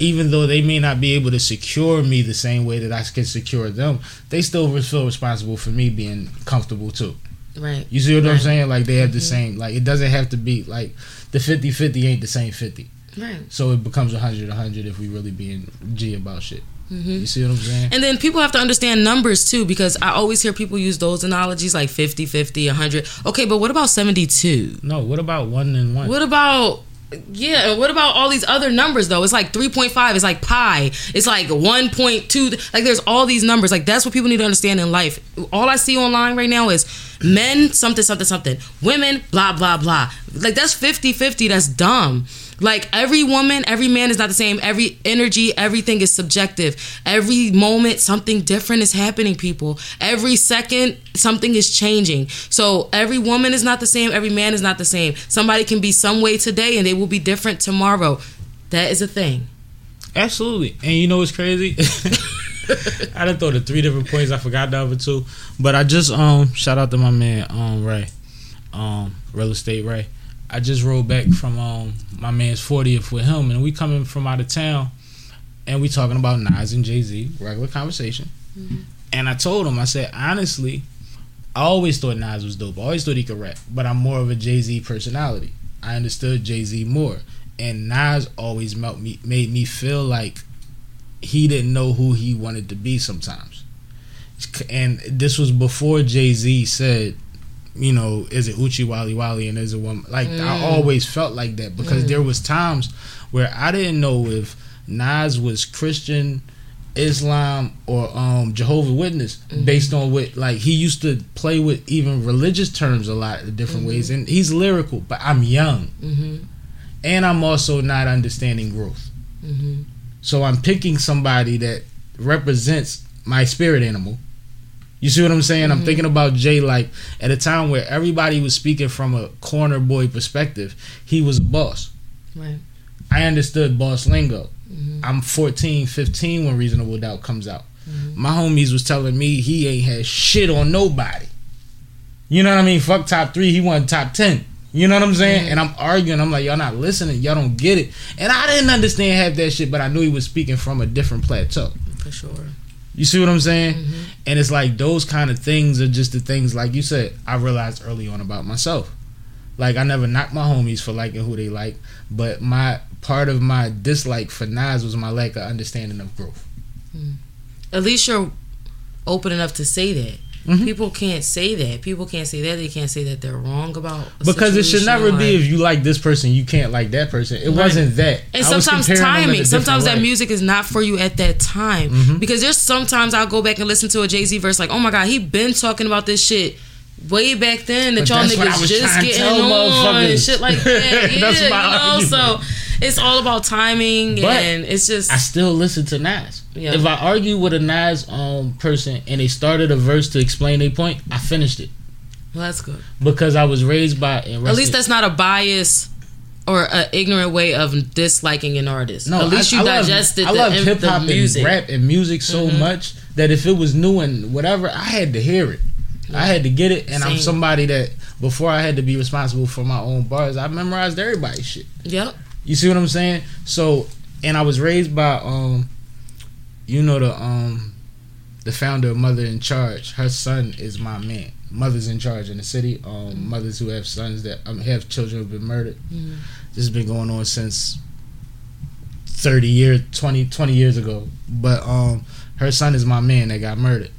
even though they may not be able to secure me the same way that I can secure them, they still feel responsible for me being comfortable too. right. You see what I'm Mm-hmm. saying? Like they have the same. Like it doesn't have to be like the 50-50 ain't the same fifty. Right. So it becomes 100 100 if we really being G about shit. Mm-hmm. You see what I'm saying? And then people have to understand numbers too because I always hear people use those analogies like 50, 50, 100. Okay, but what about 72? no, what about one and one? What about yeah, what about all these other numbers though? It's like 3.5, it's like pi, it's like 1.2. Like there's all these numbers. Like that's what people need to understand in life. All I see online right now is Men something something something. Women blah blah blah. Like that's 50-50. That's dumb. Like every woman, every man is not the same. Every energy, everything is subjective. Every moment, something different is happening, people. Every second, something is changing. So every woman is not the same. Every man is not the same. Somebody can be some way today and they will be different tomorrow. That is a thing. Absolutely. And you know what's crazy? I done throw the three different points. I forgot the other two. But I just um shout out to my man um Ray. Um real estate Ray. I just rolled back from um my man's 40th with him and we coming from out of town and we talking about Nas and Jay-Z, regular conversation. And I told him, I said, honestly, I always thought Nas was dope. I always thought he could rap, but I'm more of a Jay Z personality. I understood Jay Z more, and Nas always melt me, made me feel like he didn't know who he wanted to be sometimes. And this was before Jay Z said, you know, is it Oochie Wally Wally and is it one like I mm. always felt like that because there mm. was times where I didn't know if Nas was Christian, Islam, or um Jehovah Witness mm-hmm. based on what like he used to play with even religious terms a lot of different mm-hmm. ways and he's lyrical, but I'm young. Mm-hmm. And I'm also not understanding growth. Mm-hmm. Mm-hmm. So I'm picking somebody that represents my spirit animal. You see what I'm saying? I'm thinking about Jay like at a time where everybody was speaking from a corner boy perspective. He was a boss. Right. I understood boss lingo. Mm-hmm. I'm 14, 15 when Reasonable Doubt comes out. My homies was telling me he ain't had shit on nobody. You know what I mean? Fuck top three, he won top ten. You know what I'm saying? And I'm arguing. I'm like, y'all not listening. Y'all don't get it. And I didn't understand half that shit, but I knew he was speaking from a different plateau. For sure. You see what I'm saying? Mm-hmm. And it's like those kind of things are just the things, like you said, I realized early on about myself. Like I never knocked my homies for liking who they like, but my part of my dislike for Nas was my lack of understanding of growth. Mm. At least you're open enough to say that. Mhm. People can't say that. People can't say that. They can't say that they're wrong about. Because it should never be if you like this person, you can't like that person. It Right. wasn't that. And I sometimes comparing them in a timing. Sometimes that way. music is not for you at that time. Mhm. Because there's sometimes I'll go back and listen to a Jay Z verse like, oh my god, he been talking about this shit way back then that But y'all that's what I niggas just getting on and shit like that. Yeah, you know. argument. So it's all about timing But and it's just I still listen to Nas. Yeah. If I argue with a Nas um person and they started a verse to explain their point, I finished it well, that's good. because I was raised by. And At least that's not a bias or an ignorant way of disliking an artist. No, At least I, you I love- digested I love hip hop and rap and music so Mhm. much that if it was new and whatever, I had to hear it. I had to get it, and I'm somebody that before I had to be responsible for my own bars, I memorized everybody's shit. Yep. You see what I'm saying? So, and I was raised by um, you know the um, the founder of Mother in Charge. Her son is my man. Mother's in charge in the city. Um, mothers who have sons that um, have children who've been murdered. Mhm. This has been going on since 30 years 20, 20 years ago but um her son is my man that got murdered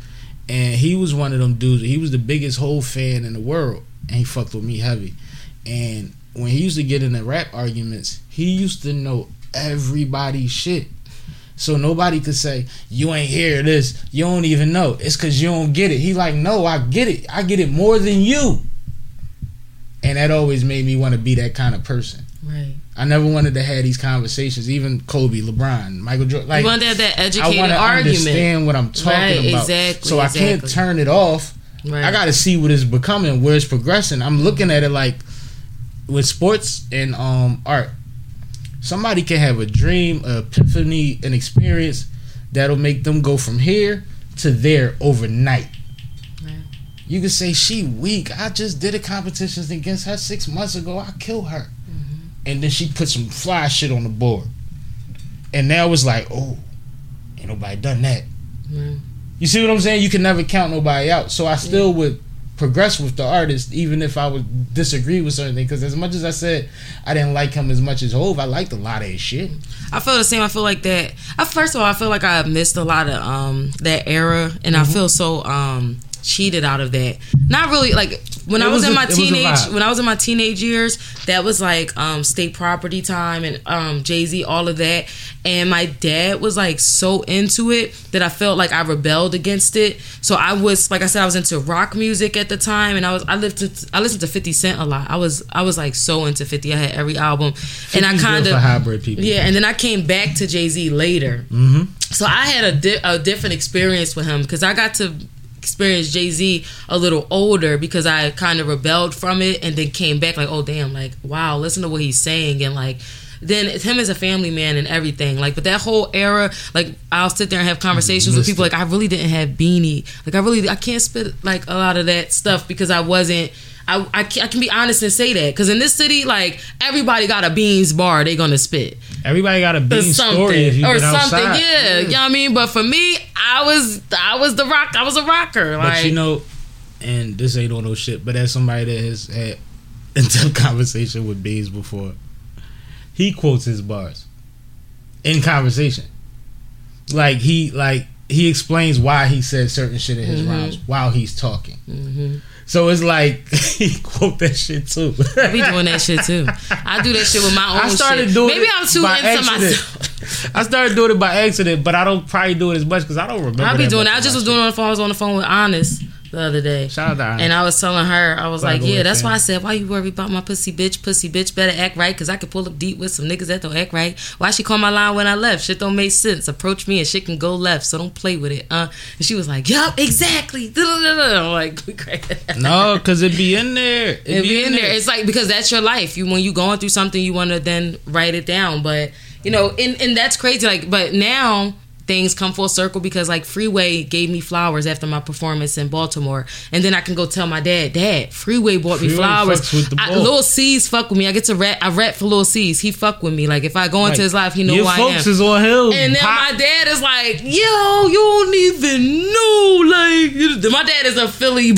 and he was one of them dudes he was the biggest whole fan in the world and he fucked with me heavy and when he used to get in the rap arguments he used to know everybody's shit so nobody could say you ain't hear this you don't even know it's because you don't get it he like no i get it i get it more than you and that always made me want to be that kind of person Right. I never wanted to have these conversations. Even Kobe, LeBron, Michael Jordan. Like you want to have that educated I want to argument. understand what I'm talking Right, about. exactly, So I can't turn it off. Right. I got to see what it's becoming, where it's progressing. I'm looking at it like with sports and um art. Somebody can have a dream, a epiphany, an experience that'll make them go from here to there overnight. Right. You can say she weak. I just did a competition against her six months ago. I killed her, mm-hmm. and then she put some fly shit on the board, and now it's like, oh, ain't nobody done that. Right. You see what I'm saying? You can never count nobody out. So I still would progress with the artist, even if I would disagree with certain things. Because as much as I said I didn't like him as much as Hov, I liked a lot of his shit. I feel the same. I feel like that. I, first of all, I feel like I missed a lot of um that era, and Mm-hmm. I feel so um cheated out of that. Not really like when It I was, was in a- my it was a teenage when I was in my teenage years, that was like um state property time and um Jay Z, all of that. And my dad was like so into it that I felt like I rebelled against it. So I was like I said, I was into rock music at the time, and I was I lived to I listened to Fifty Cent a lot. I was I was like so into Fifty. I had every album, and I kinda hybrid people. yeah. And then I came back to Jay Z later. Mm-hmm. So I had a, di- a different experience with him because I got to experience Jay Z a little older because I kind of rebelled from it and then came back like, oh damn, like wow, listen to what he's saying and like. Then it's him as a family man and everything, like. But that whole era, like, I'll sit there and have conversations with people. Like, I really didn't have Beanie. Like, I really, I can't spit like a lot of that stuff because I wasn't. I, I, can, I can be honest and say that because in this city, like everybody got a beans bar, they gonna spit Everybody got a bean story if you or something. outside. Yeah, you know what I mean. But for me, I was I was the rock. I was a rocker. But Like you know, and this ain't on no shit, but as somebody that has had in-depth conversation with Beans before, he quotes his bars in conversation. Like he like he explains why he said certain shit in his Mm-hmm. rhymes while he's talking. So it's like he quote that shit too. I be doing that shit too. I do that shit with my own I started shit. doing Maybe it I'm too into accident. myself. I started doing it by accident, but I don't probably do it as much because I don't remember. I be doing that. I just was doing it on the phone. I was on the phone with Honest the other day. Shout out to Iron. And I was telling her, I was Black like, yeah, that's fan. why I said, why you worry about my pussy bitch? Pussy bitch better act right, because I could pull up deep with some niggas that don't act right. Why she call my line when I left? Shit don't make sense. Approach me and shit can go left, so don't play with it. Uh, and she was like, yup, exactly. I'm like, no, because it be in there. It, It be in there. It's like because that's your life. You when you going through something, you want to then write it down. But you know, and and that's crazy. Like, but now things come full circle because like Freeway gave me flowers after my performance in Baltimore, and then I can go tell my dad, Dad, Freeway bought me flowers. fucks with the I. Lil C's fuck with me. I get to rap. I rap for Lil C's. He fuck with me. Like if I go into Like, his life, he know who I folks am. is on hills. And then Pop. my dad is like, "Yo, you don't even know." Like, my dad is a Philly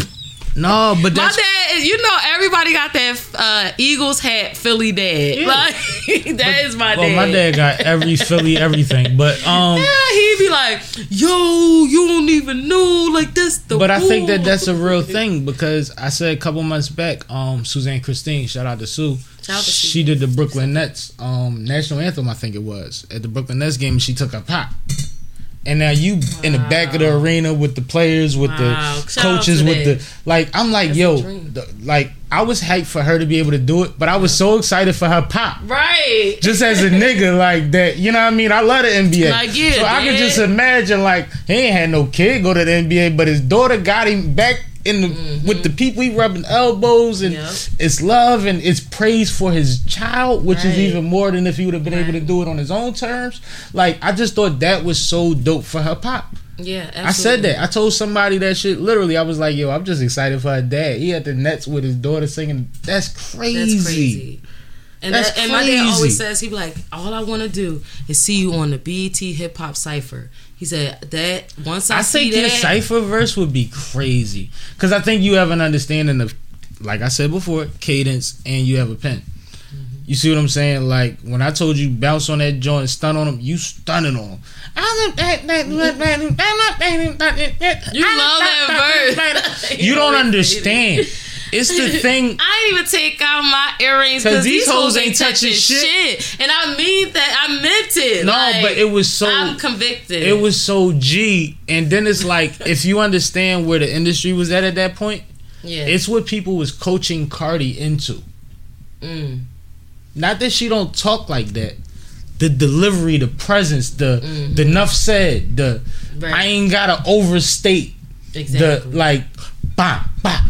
no, but my that's dad, you know, everybody got that uh, Eagles hat Philly dad. Yeah. Like that is my well, dad. my dad got every Philly everything, but um, Yeah, he'd be like, "Yo, you don't even know like this." The but I think that that's a real thing because I said a couple months back, um, Suzanne Christine, shout out to Sue. Out to Sue. she did the Brooklyn Nets um national anthem, I think it was at the Brooklyn Nets game. She took a pop. And now you in the back of the arena with the players, with Wow. the Shout coaches, with that. the like. I'm like, That's yo, the, like I was hyped for her to be able to do it, but I was so excited for her pop. right. just as a nigga like that, you know what I mean? I love the NBA. Like, yeah, so I can man. just imagine like he ain't had no kid go to the NBA, but his daughter got him back in the mm-hmm. with the people he rubbing elbows and Yep. it's love and it's praise for his child, which is even more than if he would have been able to do it on his own terms. Like I just thought that was so dope for her pop. Yeah, absolutely. I said that. I told somebody that shit. Literally, I was like, "Yo, I'm just excited for her dad." He at the Nets with his daughter singing. That's crazy. That's crazy. And, That's that, and my dad always says he be like, all I want to do is see you on the BET Hip Hop Cipher. He said that once I, I see think your that, cipher verse would be crazy because I think you have an understanding of, like I said before, cadence, and you have a pen. Mm-hmm. You see what I'm saying? Like when I told you bounce on that joint, stun on him, you stunning on him. You love that verse. You don't understand. It's the thing. I didn't even take out my earrings because these these hoes hoes ain't touching touching shit. shit. And I mean that. I meant it. No, Like, but it was so. I'm convicted. It was so G, and then it's like if you understand where the industry was at at that point, Yeah. it's what people was coaching Cardi into. Mm. Not that she don't talk like that. The delivery, the presence, the Mhm. the enough said, the Right. I ain't gotta overstate exactly. the like ba ba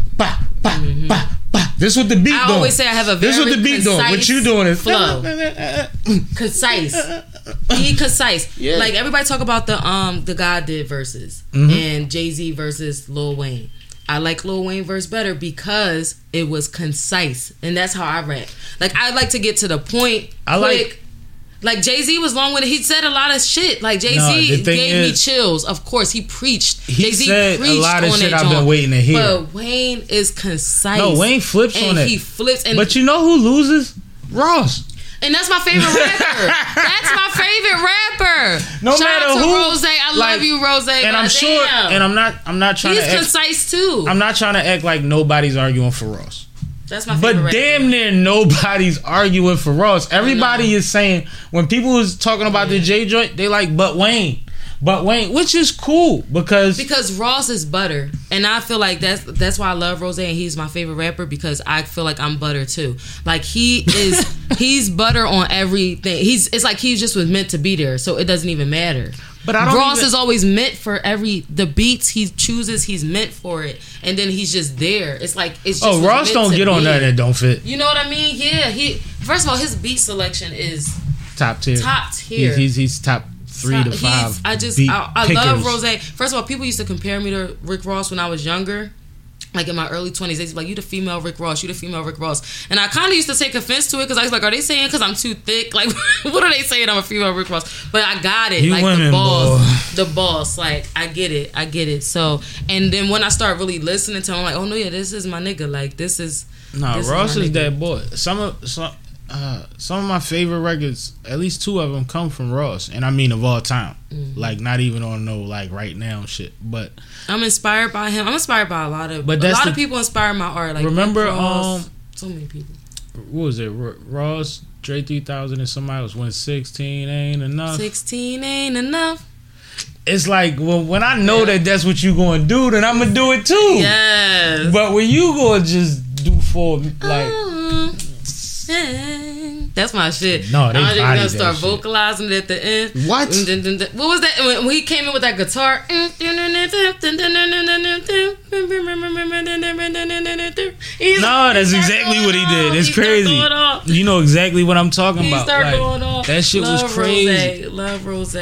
ba ba ba ba. This what the beat I doing. always say I have a this very what the beat doing. What you doing is flow. concise. Be concise. Yeah. Like everybody talk about the um the God did verses Mhm. and Jay Z versus Lil Wayne. I like Lil Wayne verse better because it was concise, and that's how I rap. Like I like to get to the point. I quick. like- Like Jay Z was long with it. He said a lot of shit. Like Jay Z thing gave me chills. Of course, he preached. He Jay Z said a preached lot of on shit I've been waiting to hear. But Wayne is concise. No, Wayne flips and on that. He flips, and But you know who loses? Ross. And that's my favorite rapper. that's my favorite rapper. No Shout matter out to who, Rose. I like, love you, Rose. and I'm sure, and I'm not, I'm not trying he's to, act, concise too. I'm not trying to act like nobody's arguing for Ross. That's my favorite But damn near nobody's arguing for Ross. Everybody is saying when people was talking about the J joint, they like but Wayne, but Wayne, which is cool because because Ross is butter, and I feel like that's that's why I love Rose, and he's my favorite rapper because I feel like I'm butter too. Like he is, he's butter on everything. He's it's like he just was meant to be there, so it doesn't even matter. But I don't Ross even- is always meant for every the beats he chooses. He's meant for it, and then he's just there. It's like it's. Just oh Ross don't get on be. that that don't fit You know what I mean? Yeah. He first of all, his beat selection is top tier. top tier. He's, he's he's top three to He's- five. I just I, I love. Rose. First of all, people used to compare me to Rick Ross when I was younger. Like in my early twenties, they used to be like, "You the female Rick Ross, you the female Rick Ross," and I kind of used to take offense to it because I was like, "Are they saying because I'm too thick? Like, what are they saying? I'm a female Rick Ross?" But I got it, You like women, the boss, the boss. Like I get it, I get it. So, and then when I start really listening to him, I'm like, "Oh no, yeah, this is my nigga. Like this is." Nah, This is Ross my is, nigga. that boy. Some of some uh, some of my favorite records, at least two of them, come from Ross, and I mean of all time. Mm-hmm. Like not even on no like right now shit, but I'm inspired by him. I'm inspired by a lot of, But a lot the- of people inspire my art. Like Remember, Ross, um, so many people. what was it? R- Ross, Dre 3000, and somebody else when 16 ain't enough. Sixteen ain't enough. It's like well, when I know that that's what you gonna do, then I'm gonna do it too. Yes. But when you gonna just do for like That's my shit. No, they I'm just gonna that start shit. vocalizing it at the end. What? Dun, dun, dun, dun. What was that? When when he came in with that guitar. No, that's exactly what he did. It's He crazy. you know exactly what I'm talking He about. Like, going off. that shit was crazy. Rose, love Rose,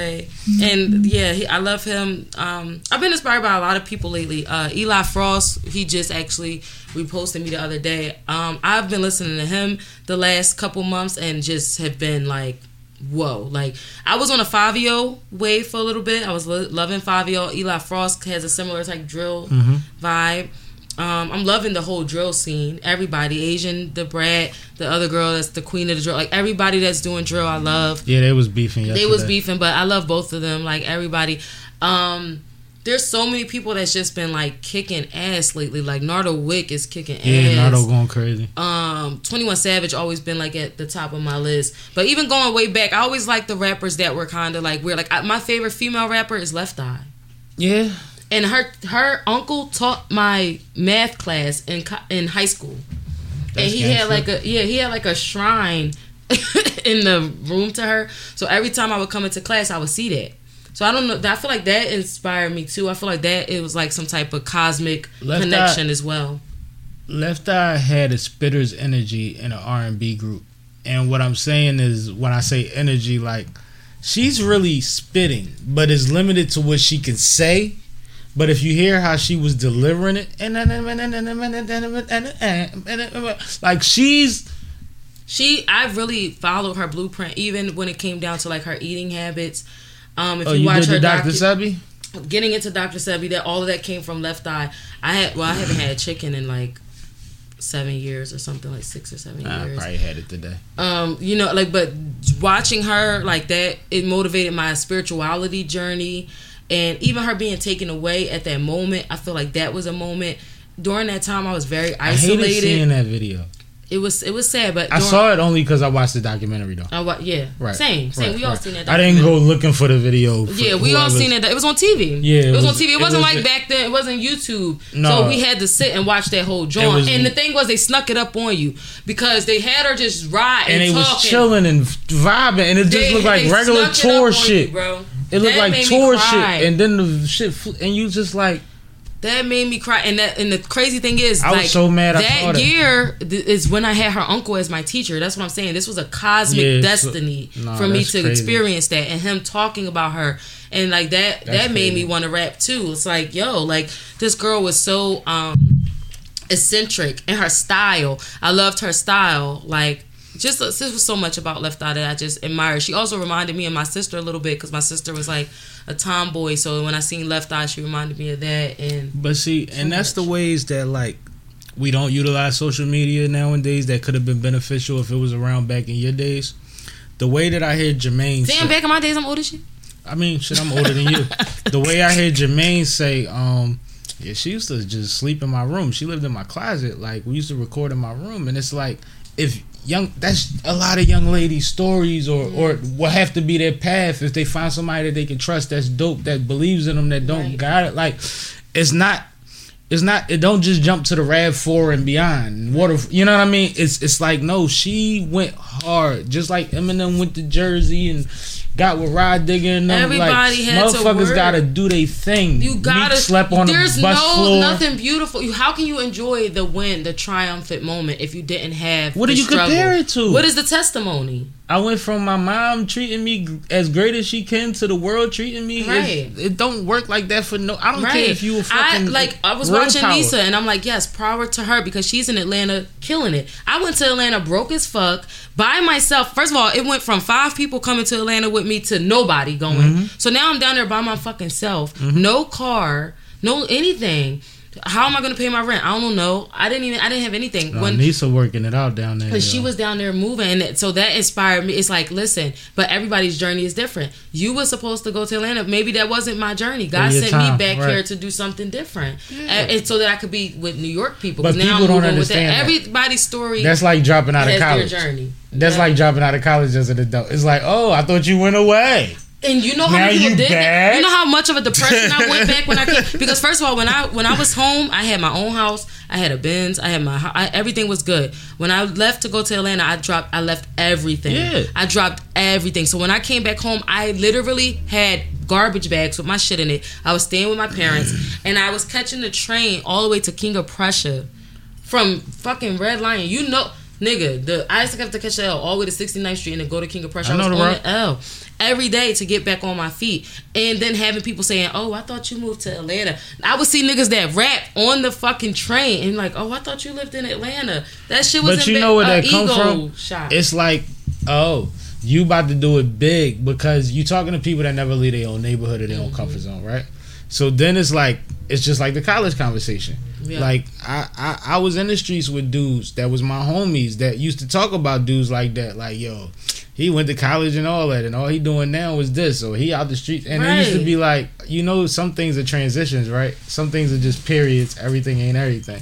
and yeah, he, I love him. Um, I've been inspired by a lot of people lately. Uh, Eli Fross, he just actually reposted me the other day. Um, I've been listening to him the last couple months and just have been like, whoa! Like I was on a Fivio wave for a little bit. I was lo- loving Fivio. Eli Fross has a similar type drill vibe. Um, I'm loving the whole drill scene. Everybody, Asian, the Brad, the other girl that's the queen of the drill. Like everybody that's doing drill, I love. Yeah, they was beefing yesterday. They was beefing, but I love both of them. Like everybody. Um, there's so many people that's just been like kicking ass lately. Like Nardo Wick is kicking Yeah, ass. Yeah, Nardo going crazy. Um, Twenty One Savage always been like at the top of my list. But even going way back, I always like the rappers that were kind of like weird. Like I, my favorite female rapper is Left Eye. Yeah. And her her uncle taught my math class in in high school, and That's he had like a yeah he had like a shrine in the room to her. So every time I would come into class, I would see that. So I don't know. I feel like that inspired me too. I feel like that it was like some type of cosmic Left connection Eye- as well. Left Eye had a spitter's energy in an R&B group. And what I'm saying is when I say energy like she's really spitting, but it's limited to what she can say. But if you hear how she was delivering it, and then and then and then and and like she's She, I really followed her blueprint, even when it came down to like her eating habits. Um, if oh, you, you watch her Dr. Sebi? getting into Dr. Sebi, that all of that came from Left Eye. I had well, I haven't had chicken in like seven years or something, like six or seven I years. probably had it today. Um, you know, like but watching her like that, it motivated my spirituality journey, and even her being taken away at that moment. I feel like that was a moment. During that time, I was very I hated isolated. seeing that video. it was it was sad, but I during- saw it only because I watched the documentary though. I wa- yeah, Right. same, same. Right, we all right. seen that. I didn't go looking for the video. for Yeah, we all whoever's- seen it. It was on TV. Yeah, it, was, it on TV. It it wasn't was- like back then. It wasn't YouTube. No. So we had to sit and watch that whole joint. was- and the thing was, they snuck it up on you because they had her just ride and, and it was chilling and vibing, and it just They- looked like regular it tour shit. you, bro. It looked That like tour shit, and then the shit, fl- and you just like, That made me cry. And that and the crazy thing is, I was so mad that year th- is when I had her uncle as my teacher. That's what I'm saying. This was a cosmic Yeah, so- destiny Nah, for me to crazy. experience that, and him talking about her, and like that. That's that made me want to rap too. It's like, yo, like this girl was so um eccentric in her style. I loved her style. Like just this was so much about Left Eye that I just admired. She also reminded me of my sister a little bit because my sister was like a tomboy. So when I seen Left Eye, she reminded me of that. And but see, and that's the ways that like we don't utilize social media nowadays that could have been beneficial if it was around back in your days. the way that I hear Jermaine. Damn, say- back in my days, I'm old as shit. I mean, shit, I'm older than you. The way I hear Jermaine say, um, yeah, she used to just sleep in my room. She lived in my closet. Like we used to record in my room, and it's like if young, that's a lot of young ladies' stories, or or will have to be their path if they find somebody that they can trust, that's dope, that believes in them, that don't Right. got it. Like it's not. It's not. It don't just jump to the Rav Four and beyond. Water. You know what I mean? It's. It's like no. She went hard, just like Eminem went to Jersey and got with Rod Digger and them. Everybody like, had to motherfuckers work. gotta do their thing. You gotta. Meek slept on there's the bus no floor. nothing beautiful. You, how can you enjoy the win, the triumphant moment, if you didn't have? What do you struggle? compare it to? What is the testimony? I went from my mom treating me as great as she can to the world treating me. Right. It, it don't work like that for no. I don't Right. care if you were I fucking. like. I was watching power. Lisa, and I'm like, yes, power to her because she's in Atlanta killing it. I went to Atlanta broke as fuck by myself. First of all, it went from five people coming to Atlanta with me to nobody going. Mm-hmm. So now I'm down there by my fucking self. No car, no anything. How am I going to pay my rent? I don't know. I didn't even. I didn't have anything. No, when Nisa working it out down there. But she was down there moving, and so that inspired me. It's like, listen, but everybody's journey is different. You were supposed to go to Atlanta. Maybe that wasn't my journey. God sent time, me back right. here to do something different, and, and so that I could be with New York people. But Because now I'm people don't moving with that. understand that. Everybody's story That's like dropping out of has their college. journey. That's Yeah. like dropping out of college as an adult. It's like, oh, I thought you went away. And you know how Now many people you did back? You know how much of a depression I went back when I came? Because first of all, when I when I was home, I had my own house. I had a Benz. I had my I, everything was good. When I left to go to Atlanta, I dropped. I left everything. Yeah. I dropped everything. So when I came back home, I literally had garbage bags with my shit in it. I was staying with my parents, and I was catching the train all the way to King of Prussia from fucking Red Lion. You know, nigga, the I used to have to catch the L all the way to 69th Street and then go to King of Prussia. I I, was on route. the L every day to get back on my feet, and then having people saying, "Oh, I thought you moved to Atlanta." I would see niggas that rap on the fucking train and like, "Oh, I thought you lived in Atlanta." That shit was. But in you ba- know where that come ego from? Shot. It's like, oh, you about to do it big because you talking to people that never leave their own neighborhood or their Mm-hmm. own comfort zone, right? So then it's like it's just like the college conversation. Yeah. Like I, I I was in the streets with dudes that was my homies that used to talk about dudes like that. Like yo, he went to college and all that, and all he doing now is this, or he out the streets. And it used to be like, you know, some things are transitions, right? Some things are just periods. Everything ain't everything.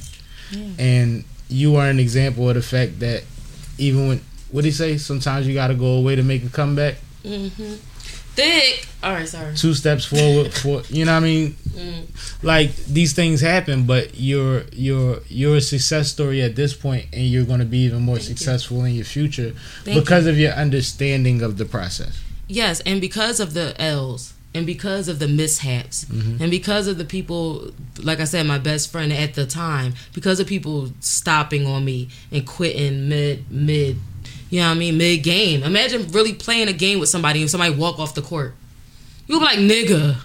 And you are an example of the fact that even when what do he say? Sometimes you got to go away to make a comeback. mm-hmm. Thick. All right, sorry. Two steps forward, for you know what I mean. Mm. Like these things happen, but you're you're you're a success story at this point, and you're going to be even more Thank you. successful in your future Thank because of your understanding of the process. Yes, and because of the L's and because of the mishaps Mm-hmm. and because of the people like I said my best friend at the time because of people stopping on me and quitting mid mid you know what I mean mid game. Imagine really playing a game with somebody and somebody walk off the court. You'll be like nigga.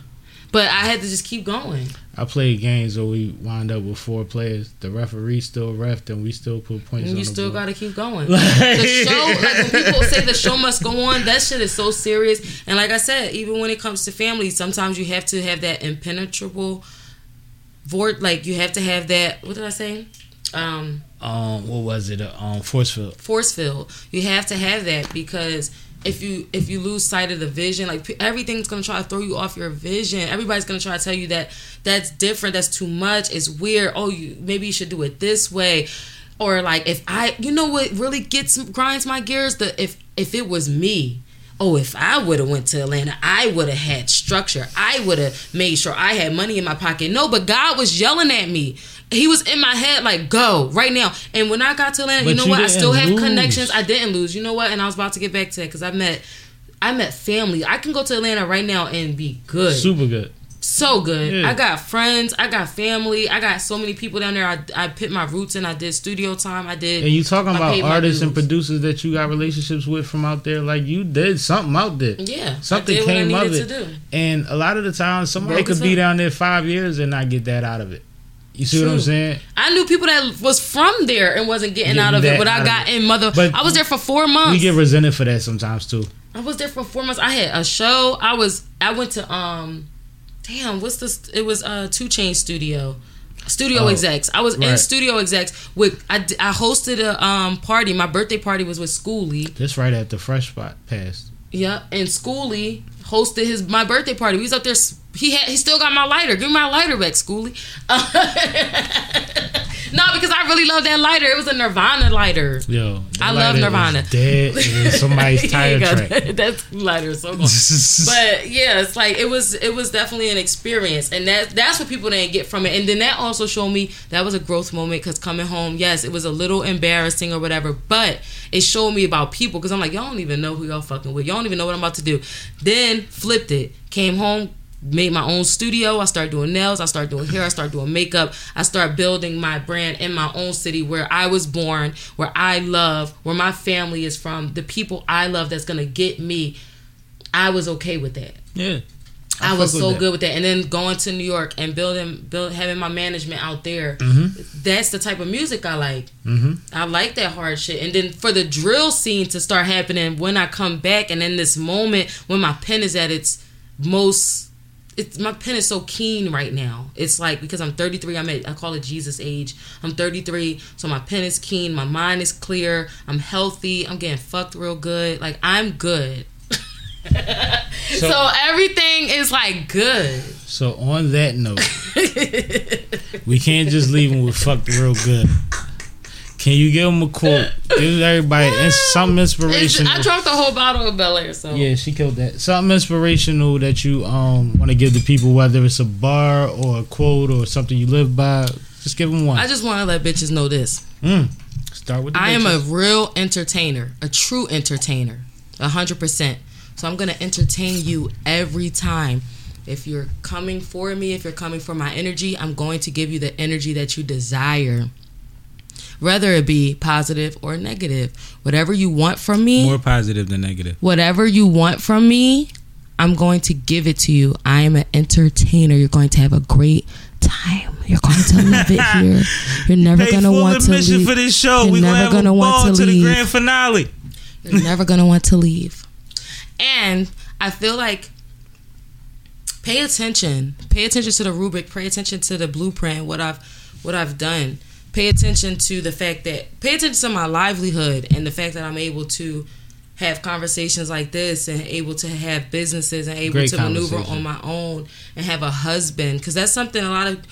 But I had to just keep going. I played games where we wind up with four players. The referee still refed, and we still put points. And you still got to keep going. Like- the show, like when people say the show must go on, that shit is so serious. And like I said, even when it comes to family, sometimes you have to have that impenetrable vort. Like you have to have that. What did I say? Um, um, what was it? Uh, um, force field. force field. You have to have that because if you if you lose sight of the vision, like everything's gonna try to throw you off your vision. Everybody's gonna try to tell you that that's different, that's too much, it's weird. Oh, you maybe you should do it this way, or like if I, you know what really gets grinds my gears? The if if it was me. Oh, if I would have went to Atlanta, I would have had structure. I would have made sure I had money in my pocket. No, but God was yelling at me. He was in my head like, "Go right now." And when I got to Atlanta, you know you what? I still have connections. I didn't lose. You know what? And I was about to get back to that because I met, I met family. I can go to Atlanta right now and be good, Super good. so good. Yeah. I got friends. I got family. I got so many people down there. I, I put my roots in. I did studio time. I did. And you talking about artists and producers that you got relationships with from out there, like you did something out there. yeah, Something came of it. And a lot of the time, somebody Broke could be down there five years and not get that out of it. You see what I'm saying? I knew people that was from there and wasn't getting Getting out of it, but I got in mother. But I was there for four months. We get resented for that sometimes too. I was there for four months. I had a show. I was. I went to um, damn, what's this? It was uh Two Chain Studio. Studio Oh, execs. I was in studio execs with. I, I hosted a um party. My birthday party was with Skooly. This right at the fresh spot passed. Yeah, and Skooly hosted his my birthday party. We was up there. He had he still got my lighter. Give me my lighter back, Skooly. no, because I really love that lighter. It was a Nirvana lighter. Yo, I love lighter is Nirvana. Dead somebody's tire track. That's lighter is so cool. but yeah, it's like it was it was definitely an experience, and that that's what people didn't get from it. And then that also showed me that was a growth moment because coming home, yes, it was a little embarrassing or whatever, but it showed me about people because I'm like, y'all don't even know who y'all fucking with. Y'all don't even know what I'm about to do. Then flipped it, came home. Made my own studio. I started doing nails. I started doing hair. I started doing makeup. I started building my brand in my own city where I was born, where I love, where my family is from, the people I love that's gonna get me. I was okay with that. Yeah. I, fuck was so that. good with that. And then going to New York and building, build, having my management out there. Mm-hmm. That's the type of music I like. I like that hard shit. And then for the drill scene to start happening when I come back, and in this moment when my pen is at its most. It's, my pen is so keen right now. It's like because I'm 33, I'm at I call it Jesus age. I'm 33, so my pen is keen, my mind is clear, I'm healthy, I'm getting fucked real good. Like I'm good. so, everything is like good. So on that note, we can't just leave him with fucked real good. Can you give him a quote? Give everybody something It's, inspirational. I drank the whole bottle of Belaire, so Yeah, she killed that. Something inspirational that you um want to give the people, whether it's a bar or a quote or something you live by. Just give them one. I just want to let bitches know this. Mm. Start with. The I am a real entertainer, a true entertainer, a hundred percent. So I'm gonna entertain you every time. If you're coming for me, if you're coming for my energy, I'm going to give you the energy that you desire. Whether it be positive or negative, whatever you want from me, More positive than negative. whatever you want from me, I'm going to give it to you. I am an entertainer. You're going to have a great time. You're going to love it here. You're never going to want to leave. for this show. You're we never gonna a want to to, the leave. grand finale. You're never gonna want to leave. And I feel like pay attention. Pay attention to the rubric. Pay attention to the blueprint. What I've what I've done. Pay attention to the fact that pay attention to my livelihood and the fact that I'm able to have conversations like this and able to have businesses and able Great to maneuver on my own and have a husband because that's something a lot of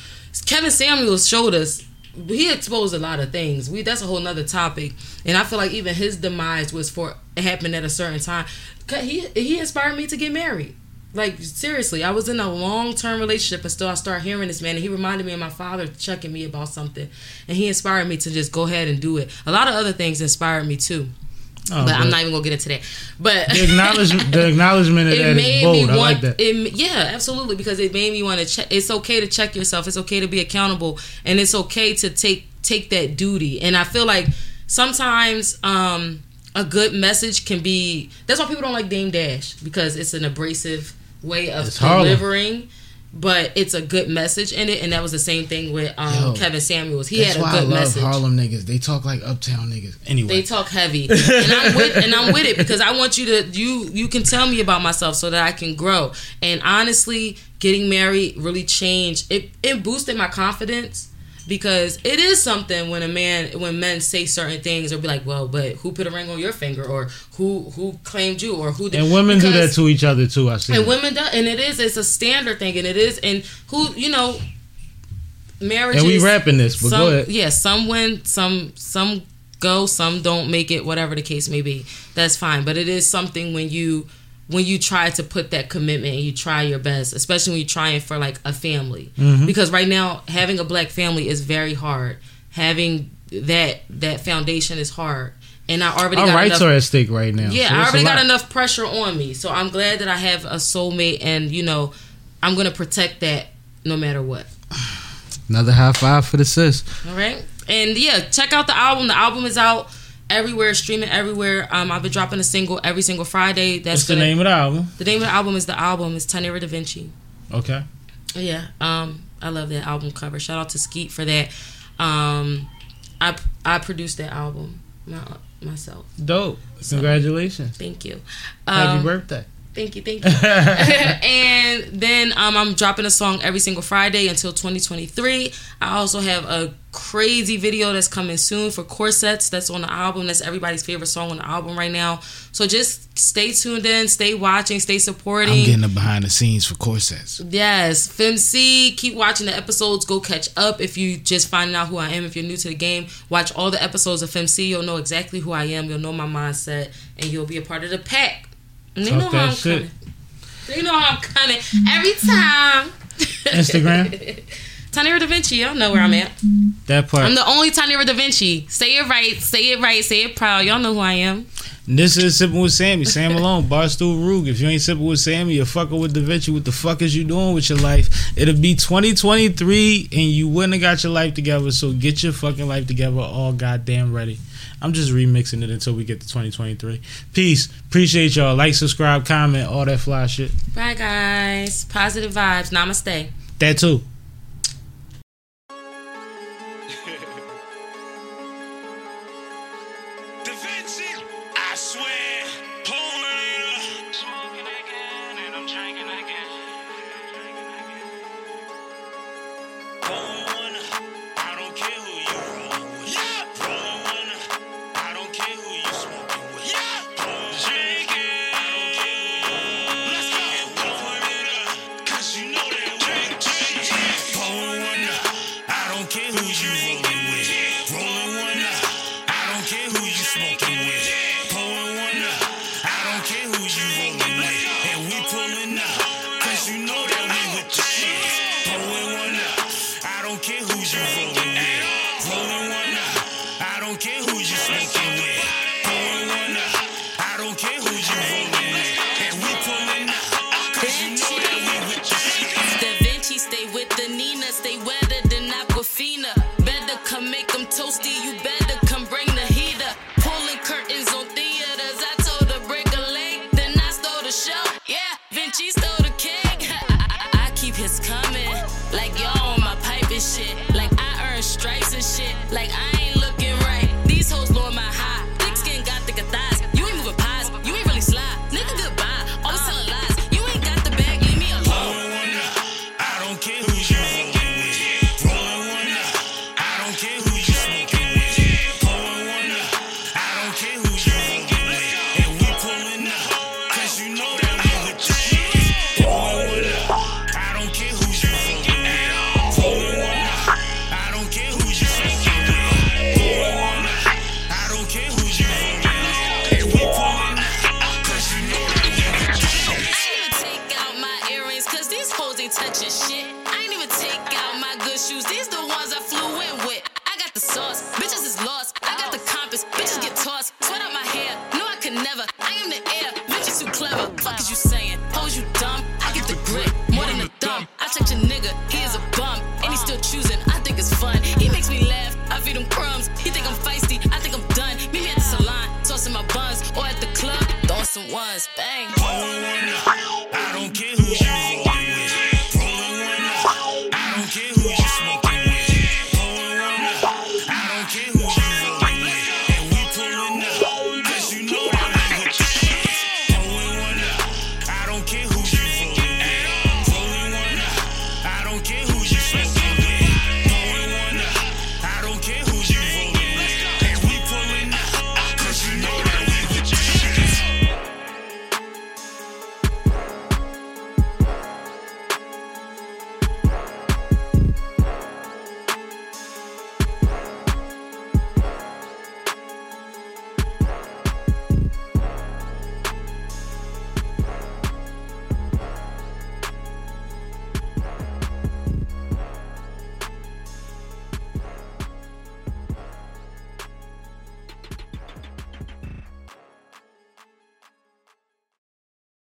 Kevin Samuels showed us. He exposed a lot of things. We that's a whole nother topic, and I feel like even his demise was for it happened at a certain time. He he inspired me to get married. Like seriously, I was in a long term relationship, and still I started hearing this man, and he reminded me of my father checking me about something, and he inspired me to just go ahead and do it. A lot of other things inspired me too, Oh, but I'm not even gonna get into that. But the acknowledgement. The acknowledgement of it that is made bold. me I like that. it yeah absolutely because it made me want to check it's okay to check yourself it's okay to be accountable and it's okay to take take that duty and i feel like sometimes um a good message can be that's why people don't like dame dash because it's an abrasive way of It's Harlem. delivering but it's a good message in it and that was the same thing with um Yo, kevin samuels he had a why I good love message Harlem niggas. They talk like uptown niggas. Anyway, they talk heavy, and I'm with and I'm with it because I want you to you you can tell me about myself so that I can grow. And honestly, getting married really changed it. It boosted my confidence because it is something when a man when men say certain things or be like, well, but who put a ring on your finger or who who claimed you or who did and women do that to each other too. I see. and women do, and it is it's a standard thing and it is and who you know marriage And we is- rapping this, but some, go ahead. yeah some win some some go some don't make it whatever the case may be that's fine but it is something when you when you try to put that commitment and you try your best especially when you're trying for like a family Mm-hmm. because right now having a black family is very hard having that that foundation is hard and i already Our got rights enough are at stake right now. yeah, so I already got lot. enough pressure on me. So I'm glad that I have a soulmate and, you know, I'm going to protect that no matter what. Another high five for the sis. All right? And yeah, check out the album. The album is out everywhere, streaming everywhere. Um I've been dropping a single every single Friday. That's What's the gonna- name of the album? The name of the album is The Album. It's Tanera Da Vinci. Okay. Yeah, um, I love that album cover. Shout out to Skeet for that. Um, I I produced that album my, myself. Dope. So- Congratulations. Thank you. Happy Um, birthday. Thank you, thank you. and then um, I'm dropping a song every single Friday until 2023. I also have a crazy video that's coming soon for Corsets. That's on the album. That's everybody's favorite song on the album right now. So just stay tuned in, stay watching, stay supporting. I'm getting the behind the scenes for corsets. Yes, FemC. Keep watching the episodes. Go catch up if you just finding out who I am. If you're new to the game, watch all the episodes of FemC. You'll know exactly who I am. You'll know my mindset, and you'll be a part of the pack. They Talk know how I'm shit. coming. They know how I'm coming every time. Instagram? Tanira Da Vinci. Y'all know where I'm at. That part. I'm the only Tanira Da Vinci. Say it right. Say it right. Say it proud. Y'all know who I am. This is sipping with Sammy. Sam Malone, Barstool Rug. If you ain't sipping with Sammy, you're fucking with Da Vinci. What the fuck is you doing with your life? It'll be 2023 and you wouldn't have got your life together. So get your fucking life together all goddamn ready. I'm just remixing it until we get to 2023. Peace. Appreciate y'all. Like, subscribe, comment, all that fly shit. Bye, guys. Positive vibes. Namaste. That too.